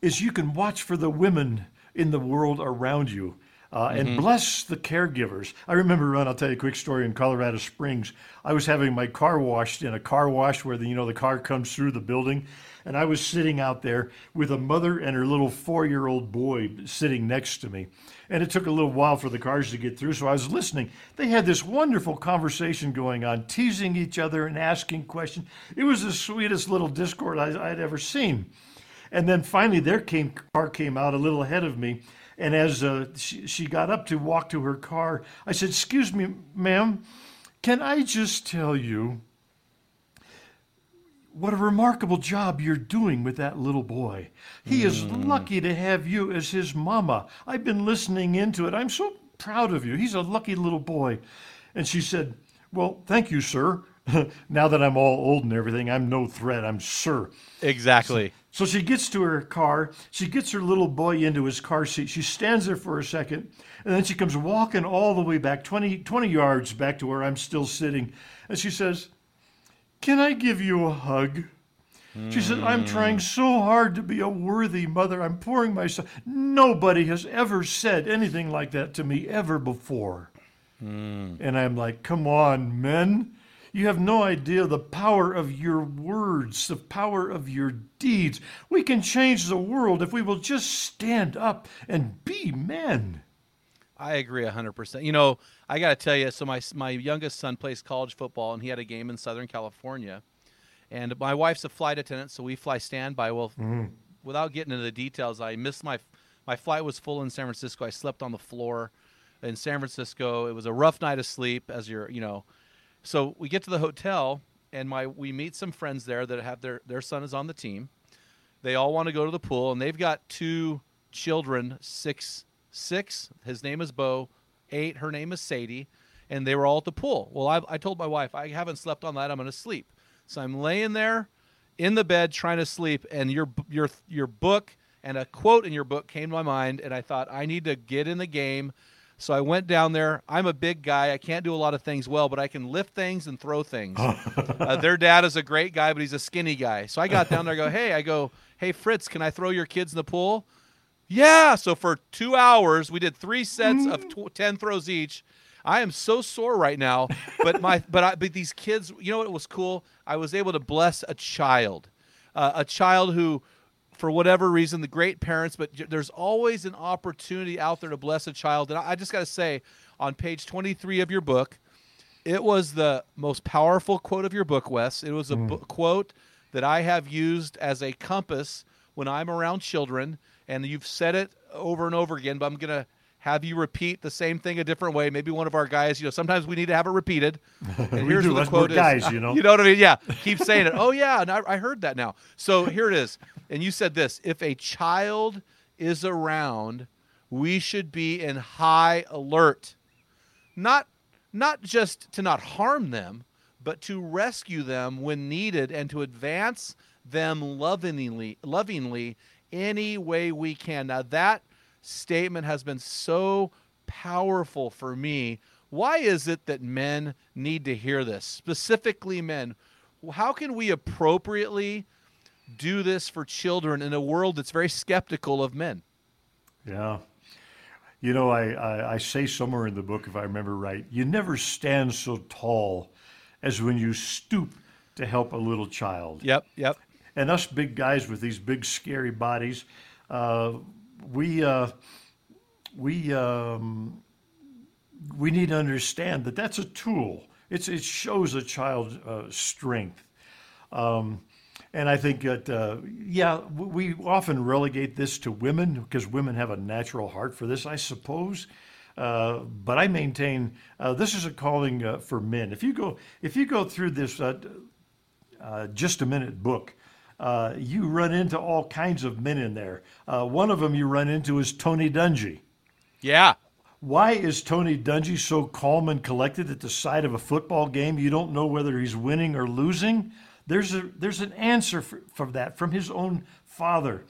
is you can watch for the women in the world around you uh, and bless the caregivers. I remember, Ron, I'll tell you a quick story in Colorado Springs. I was having my car washed in a car wash where the, you know the car comes through the building, and I was sitting out there with a mother and her little four-year-old boy sitting next to me. And it took a little while for the cars to get through, so I was listening. They had this wonderful conversation going on, teasing each other and asking questions. It was the sweetest little discord I, I'd ever seen. And then finally, their came, car came out a little ahead of me. And as uh, she, she got up to walk to her car, I said, Excuse me, ma'am, can I just tell you what a remarkable job you're doing with that little boy? He is hmm. lucky to have you as his mama. I've been listening into it. I'm so proud of you. He's a lucky little boy. And she said, Well, thank you, sir. now that I'm all old and everything, I'm no threat. I'm sir. Exactly. So she gets to her car. She gets her little boy into his car seat. She stands there for a second, and then she comes walking all the way back, 20, 20 yards back to where I'm still sitting. And she says, Can I give you a hug? She said, I'm hmm. trying so hard to be a worthy mother. I'm pouring myself. Nobody has ever said anything like that to me ever before. Hmm. And I'm like, come on, men. You have no idea the power of your words, the power of your deeds. We can change the world if we will just stand up and be men. I agree 100%. You know, I got to tell you, so my my youngest son plays college football and he had a game in Southern California. And my wife's a flight attendant, so we fly standby. Well, mm-hmm. without getting into the details, I missed my my flight was full in San Francisco. I slept on the floor in San Francisco. It was a rough night of sleep as you're, you know. So we get to the hotel and my we meet some friends there that have their their son is on the team. They all want to go to the pool and they've got two children, six six. His name is Bo. Eight. Her name is Sadie, and they were all at the pool. Well, I, I told my wife I haven't slept on that. I'm going to sleep. So I'm laying there in the bed trying to sleep, and your your your book and a quote in your book came to my mind, and I thought I need to get in the game. So I went down there. I'm a big guy. I can't do a lot of things well, but I can lift things and throw things. uh, their dad is a great guy, but he's a skinny guy. So I got down there. I go, hey, I go, hey Fritz, can I throw your kids in the pool? Yeah. So for two hours, we did three sets of tw- ten throws each. I am so sore right now, but my but I, but these kids, you know what was cool? I was able to bless a child, uh, a child who, for whatever reason, the great parents, but there's always an opportunity out there to bless a child. And I, I just got to say, on page 23 of your book, it was the most powerful quote of your book, Wess. It was a bo- quote that I have used as a compass when I'm around children, and you've said it over and over again. But I'm gonna have you repeat the same thing a different way. Maybe one of our guys, you know, sometimes we need to have it repeated. And here's do. the quote is. guys, you know. you know what I mean? Yeah. Keep saying it. Oh yeah, and I, I heard that now. So here it is. And you said this: if a child is around, we should be in high alert not not just to not harm them, but to rescue them when needed and to advance them lovingly lovingly any way we can. Now that statement has been so powerful for me. Why is it that men need to hear this? Specifically men. How can we appropriately do this for children in a world that's very skeptical of men? Yeah. You know, I, I, I say somewhere in the book, if I remember right, you never stand so tall as when you stoop to help a little child. Yep, yep. And us big guys with these big, scary bodies, uh, we, uh, we, um, we need to understand that that's a tool. It's, it shows a child uh, strength. Um, and I think that, uh, yeah, we often relegate this to women because women have a natural heart for this, I suppose. Uh, but I maintain uh, this is a calling uh, for men. If you go, if you go through this uh, uh, just a minute book, uh, you run into all kinds of men in there. Uh, one of them you run into is Tony Dungy. Yeah. Why is Tony Dungy so calm and collected at the side of a football game? You don't know whether he's winning or losing. There's a there's an answer for, for that from his own father.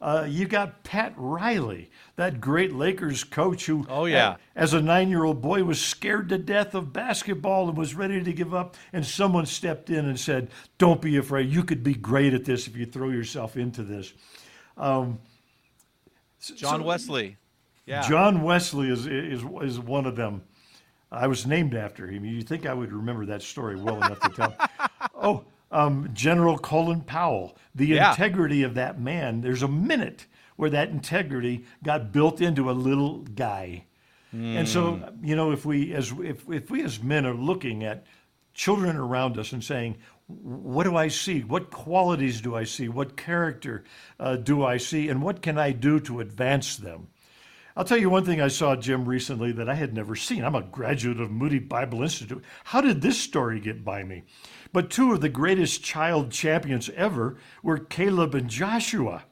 Uh, you got Pat Riley, that great Lakers coach who, Oh, yeah. as a nine-year-old boy, was scared to death of basketball and was ready to give up. And someone stepped in and said, "Don't be afraid. You could be great at this if you throw yourself into this." John Wesley. Yeah. John Wesley is is is one of them. I was named after him. You think I would remember that story well enough to tell? oh, um, General Colin Powell. The Yeah. integrity of that man. There's a minute where that integrity got built into a little guy. And so, you know, if we as if if we as men are looking at children around us and saying, "What do I see? What qualities do I see? What character uh, do I see? And what can I do to advance them?" I'll tell you one thing I saw, Jim, recently that I had never seen. I'm a graduate of Moody Bible Institute. How did this story get by me? But two of the greatest child champions ever were Caleb and Joshua.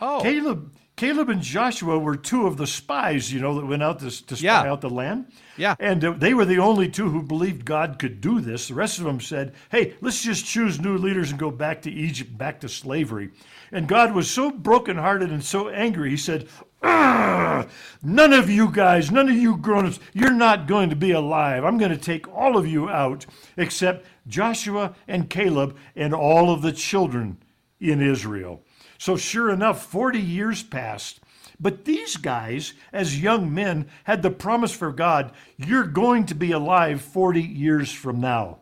Oh. Caleb Caleb and Joshua were two of the spies, you know, that went out to, to spy Yeah. out the land. Yeah. And uh, they were the only two who believed God could do this. The rest of them said, hey, let's just choose new leaders and go back to Egypt, back to slavery. And God was so brokenhearted and so angry, he said, None of you guys, none of you grown ups, you're not going to be alive. I'm going to take all of you out except Joshua and Caleb and all of the children in Israel. So, sure enough, 40 years passed. But these guys, as young men, had the promise for God you're going to be alive 40 years from now.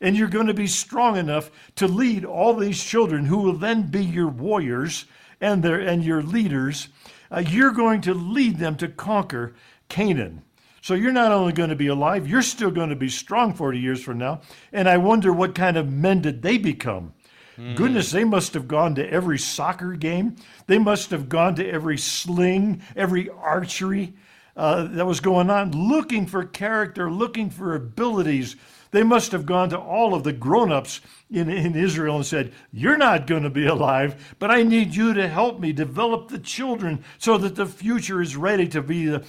And you're going to be strong enough to lead all these children who will then be your warriors and, their, and your leaders. Uh, you're going to lead them to conquer Canaan. So you're not only going to be alive, you're still going to be strong 40 years from now. And I wonder what kind of men did they become? Goodness, they must have gone to every soccer game. They must have gone to every sling, every archery uh, that was going on, looking for character, looking for abilities. They must have gone to all of the grown ups in, in Israel and said, You're not going to be alive, but I need you to help me develop the children so that the future is ready to be the,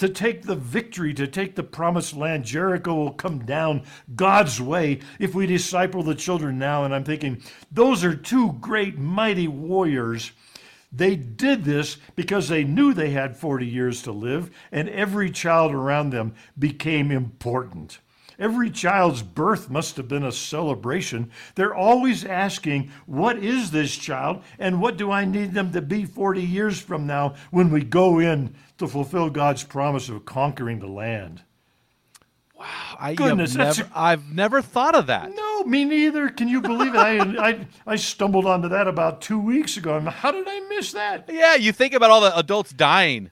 to take the victory, to take the promised land. Jericho will come down God's way if we disciple the children now. And I'm thinking, those are two great, mighty warriors. They did this because they knew they had 40 years to live, and every child around them became important. Every child's birth must have been a celebration. They're always asking, What is this child? And what do I need them to be 40 years from now when we go in to fulfill God's promise of conquering the land? I, Goodness, never, I've never thought of that. No, me neither. Can you believe it? I, I, I stumbled onto that about two weeks ago. I'm, How did I miss that? Yeah, you think about all the adults dying.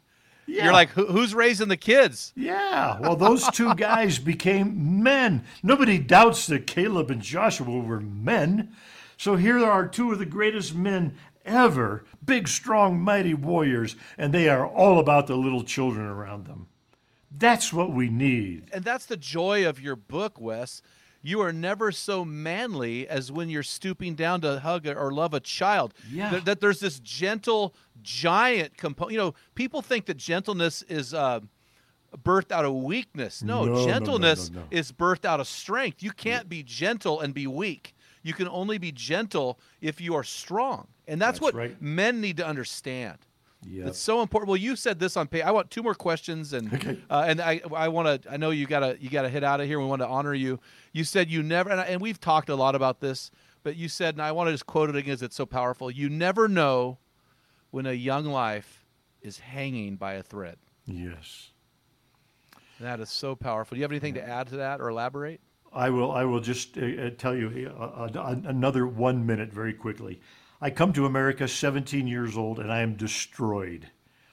Yeah. You're like, Who, who's raising the kids? Yeah, well, those two guys became men. Nobody doubts that Caleb and Joshua were men. So here are two of the greatest men ever big, strong, mighty warriors, and they are all about the little children around them. That's what we need. And that's the joy of your book, Wess. You are never so manly as when you're stooping down to hug or love a child. Yeah. That, that there's this gentle, giant component. You know, people think that gentleness is uh, birthed out of weakness. No, no, gentleness no, no. is birthed out of strength. You can't be gentle and be weak. You can only be gentle if you are strong. And that's, That's what right. men need to understand. It's so important. Well, you said this on page. I want two more questions, and Okay. uh, and I I want to. I know you gotta you gotta hit out of here. We want to honor you. You said you never, and, I, and we've talked a lot about this, but you said, and I want to just quote it again because it's so powerful. You never know when a young life is hanging by a thread. Yes. That is so powerful. Do you have anything to add to that or elaborate? I will. I will just uh, uh, tell you uh, uh, another one minute very quickly. I come to America 17 years old, and I am destroyed.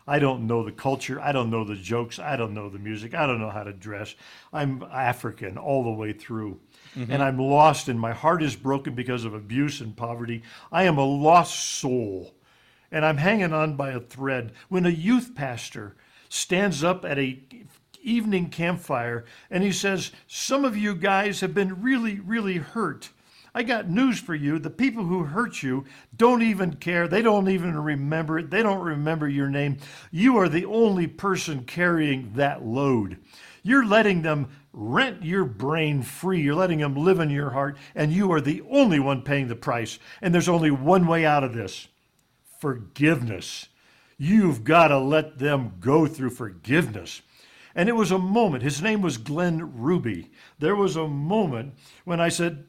I don't know the culture. I don't know the jokes. I don't know the music. I don't know how to dress. I'm African all the way through. Mm-hmm. And I'm lost, and my heart is broken because of abuse and poverty. I am a lost soul, and I'm hanging on by a thread. When a youth pastor stands up at a evening campfire and he says, Some of you guys have been really, really hurt. I got news for you. The people who hurt you don't even care. They don't even remember it. They don't remember your name. You are the only person carrying that load. You're letting them rent your brain free. You're letting them live in your heart, and you are the only one paying the price. And there's only one way out of this forgiveness. You've got to let them go through forgiveness. And it was a moment, his name was Glenn Ruby. There was a moment when I said,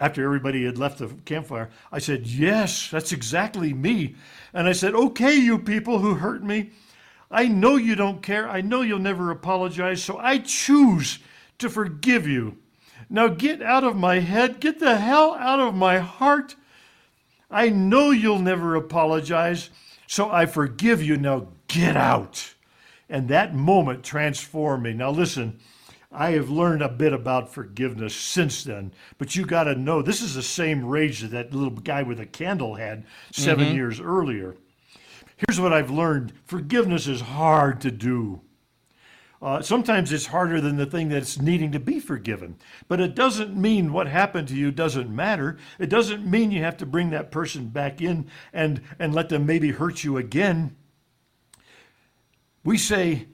after everybody had left the campfire, I said, Yes, that's exactly me. And I said, Okay, you people who hurt me, I know you don't care. I know you'll never apologize, so I choose to forgive you. Now get out of my head, get the hell out of my heart. I know you'll never apologize, so I forgive you. Now get out. And that moment transformed me. Now listen, I have learned a bit about forgiveness since then, but you got to know this is the same rage that that little guy with a candle had 7 years earlier. Here's what I've learned forgiveness is hard to do. Uh, sometimes it's harder than the thing that's needing to be forgiven. But it doesn't mean what happened to you doesn't matter. It doesn't mean you have to bring that person back in and, and let them maybe hurt you again. We say,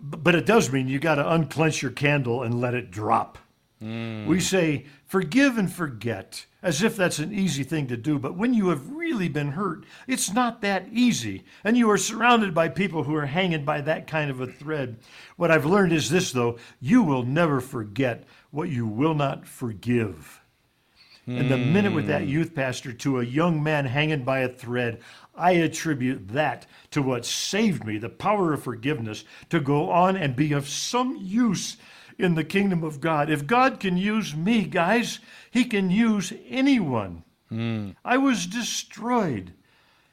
but it does mean you got to unclench your candle and let it drop. Hmm. We say, forgive and forget, as if that's an easy thing to do. But when you have really been hurt, it's not that easy. And you are surrounded by people who are hanging by that kind of a thread. What I've learned is this, though you will never forget what you will not forgive. And the minute with that hmm. youth pastor to a young man hanging by a thread, I attribute that to what saved me, the power of forgiveness, to go on and be of some use in the kingdom of God. If God can use me, guys, He can use anyone. I was destroyed,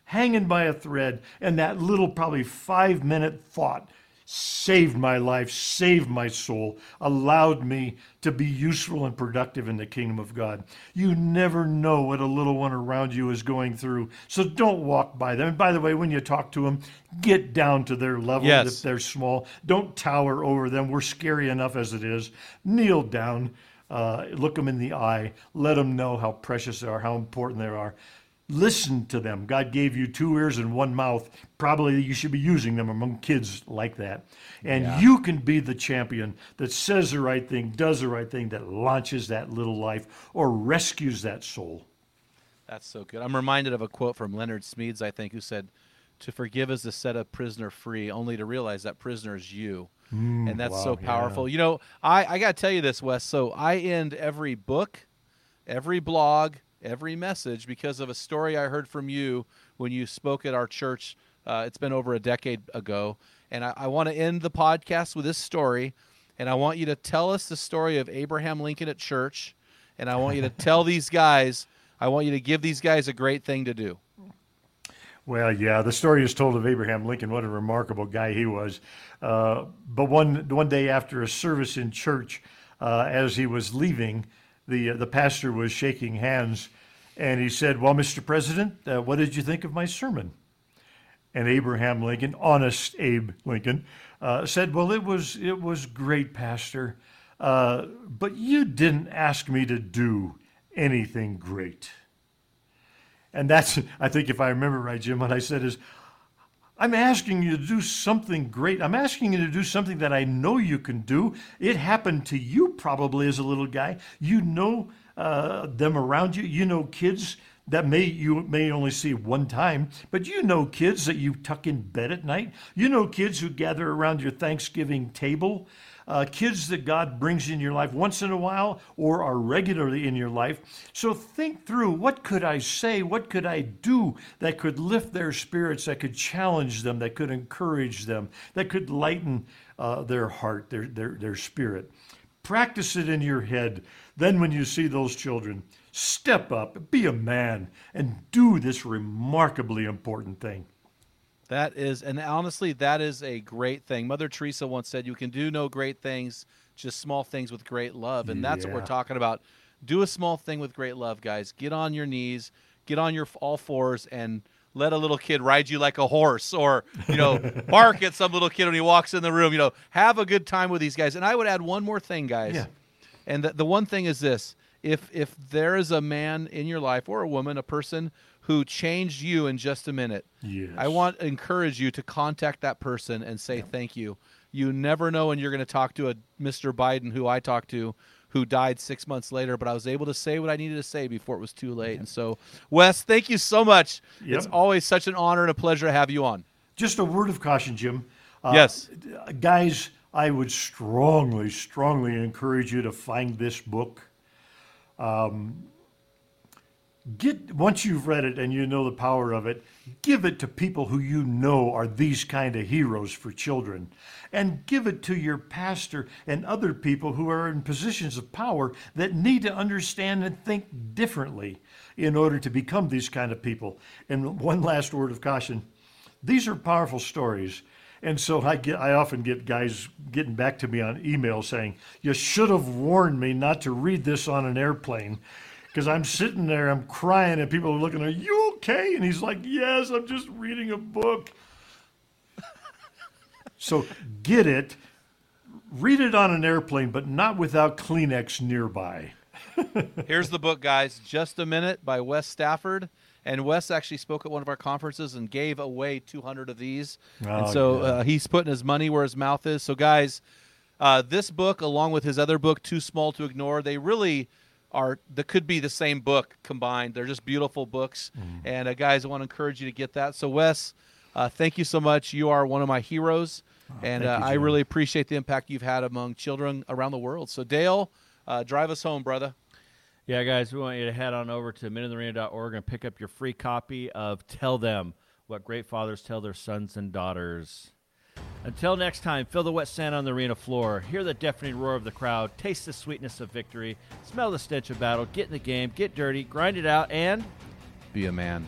hanging by a thread, and that little, probably five minute thought saved my life, saved my soul, allowed me to be useful and productive in the kingdom of God. You never know what a little one around you is going through, so don't walk by them. And by the way, when you talk to them, get down to their level Yes. if they're small. Don't tower over them. We're scary enough as it is. Kneel down, uh, look them in the eye, let them know how precious they are, how important they are. Listen to them. God gave you two ears and one mouth. Probably you should be using them among kids like that. And you can be the champion that says the right thing, does the right thing, that launches that little life or rescues that soul. That's so good. I'm reminded of a quote from Leonard Smedes, I think, who said, "To forgive is to set a prisoner free, only to realize that prisoner is you." Mm, and that's so wow, yeah. powerful. You know, I I got to tell you this, Wess. So I end every book, every blog, every message because of a story I heard from you when you spoke at our church. Uh, it's been over a decade ago, and I, I want to end the podcast with this story, and I want you to tell us the story of Abraham Lincoln at church, and I want you to tell these guys. I want you to give these guys a great thing to do. Well, yeah, the story is told of Abraham Lincoln. What a remarkable guy he was. Uh, but one one day after a service in church, uh, as he was leaving, the the pastor was shaking hands, and he said, "Well, Mr. President, uh, what did you think of my sermon?" And Abraham Lincoln, honest Abe Lincoln, uh, said, "Well, it was it was great, Pastor, uh, but you didn't ask me to do anything great." And that's, I think, if I remember right, Jim, what I said is, I'm asking you to do something great. I'm asking you to do something that I know you can do. It happened to you probably as a little guy. You know uh, them around you. You know kids that may you may only see one time, but you know kids that you tuck in bed at night. You know kids who gather around your Thanksgiving table. Uh, kids that God brings in your life once in a while or are regularly in your life. So think through what could I say? What could I do that could lift their spirits, that could challenge them, that could encourage them, that could lighten uh, their heart, their, their, their spirit? Practice it in your head. Then, when you see those children, step up, be a man, and do this remarkably important thing. That is, and honestly, that is a great thing. Mother Teresa once said, "You can do no great things, just small things with great love," and that's what we're talking about. Do a small thing with great love, guys. Get on your knees, get on your all fours, and let a little kid ride you like a horse, or you know, bark at some little kid when he walks in the room. You know, have a good time with these guys. And I would add one more thing, guys. Yeah. And the, the one thing is this: if if there is a man in your life or a woman, a person who changed you in just a minute, Yes. I want to encourage you to contact that person and say thank you. You never know when you're going to talk to a Mr. Biden who I talked to who died six months later, but I was able to say what I needed to say before it was too late. And so, Wess, thank you so much. Yep. It's always such an honor and a pleasure to have you on. Just a word of caution, Jim. Uh, Yes. Guys, I would strongly, strongly encourage you to find this book. Um, get once you've read it and you know the power of it, give it to people who you know are these kind of heroes for children, and give it to your pastor and other people who are in positions of power that need to understand and think differently in order to become these kind of people. And one last word of caution: these are powerful stories. And so I get, I often get guys getting back to me on email saying, "You should have warned me not to read this on an airplane." Because I'm sitting there, I'm crying, and people are looking, Are you okay? And he's like, Yes, I'm just reading a book. so get it, read it on an airplane, but not without Kleenex nearby. Here's the book, guys. Just a Minute by Wess Stafford. And Wess actually spoke at one of our conferences and gave away 200 of these. and Oh, so yeah. uh, he's putting his money where his mouth is. So, guys, uh, this book, along with his other book, Too Small to Ignore, they really are that could be the same book combined. They're just beautiful books, Mm. and uh, guys, I want to encourage you to get that. So, Wess, uh, thank you so much. You are one of my heroes, and Oh, thank uh, you, I really appreciate the impact you've had among children around the world. So, Dale, uh, drive us home, brother. Yeah, guys, we want you to head on over to minutearena.org and pick up your free copy of Tell Them What Great Fathers Tell Their Sons and Daughters. Until next time, feel the wet sand on the arena floor, hear the deafening roar of the crowd, taste the sweetness of victory, smell the stench of battle, get in the game, get dirty, grind it out, and Be a man.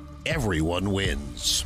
everyone wins.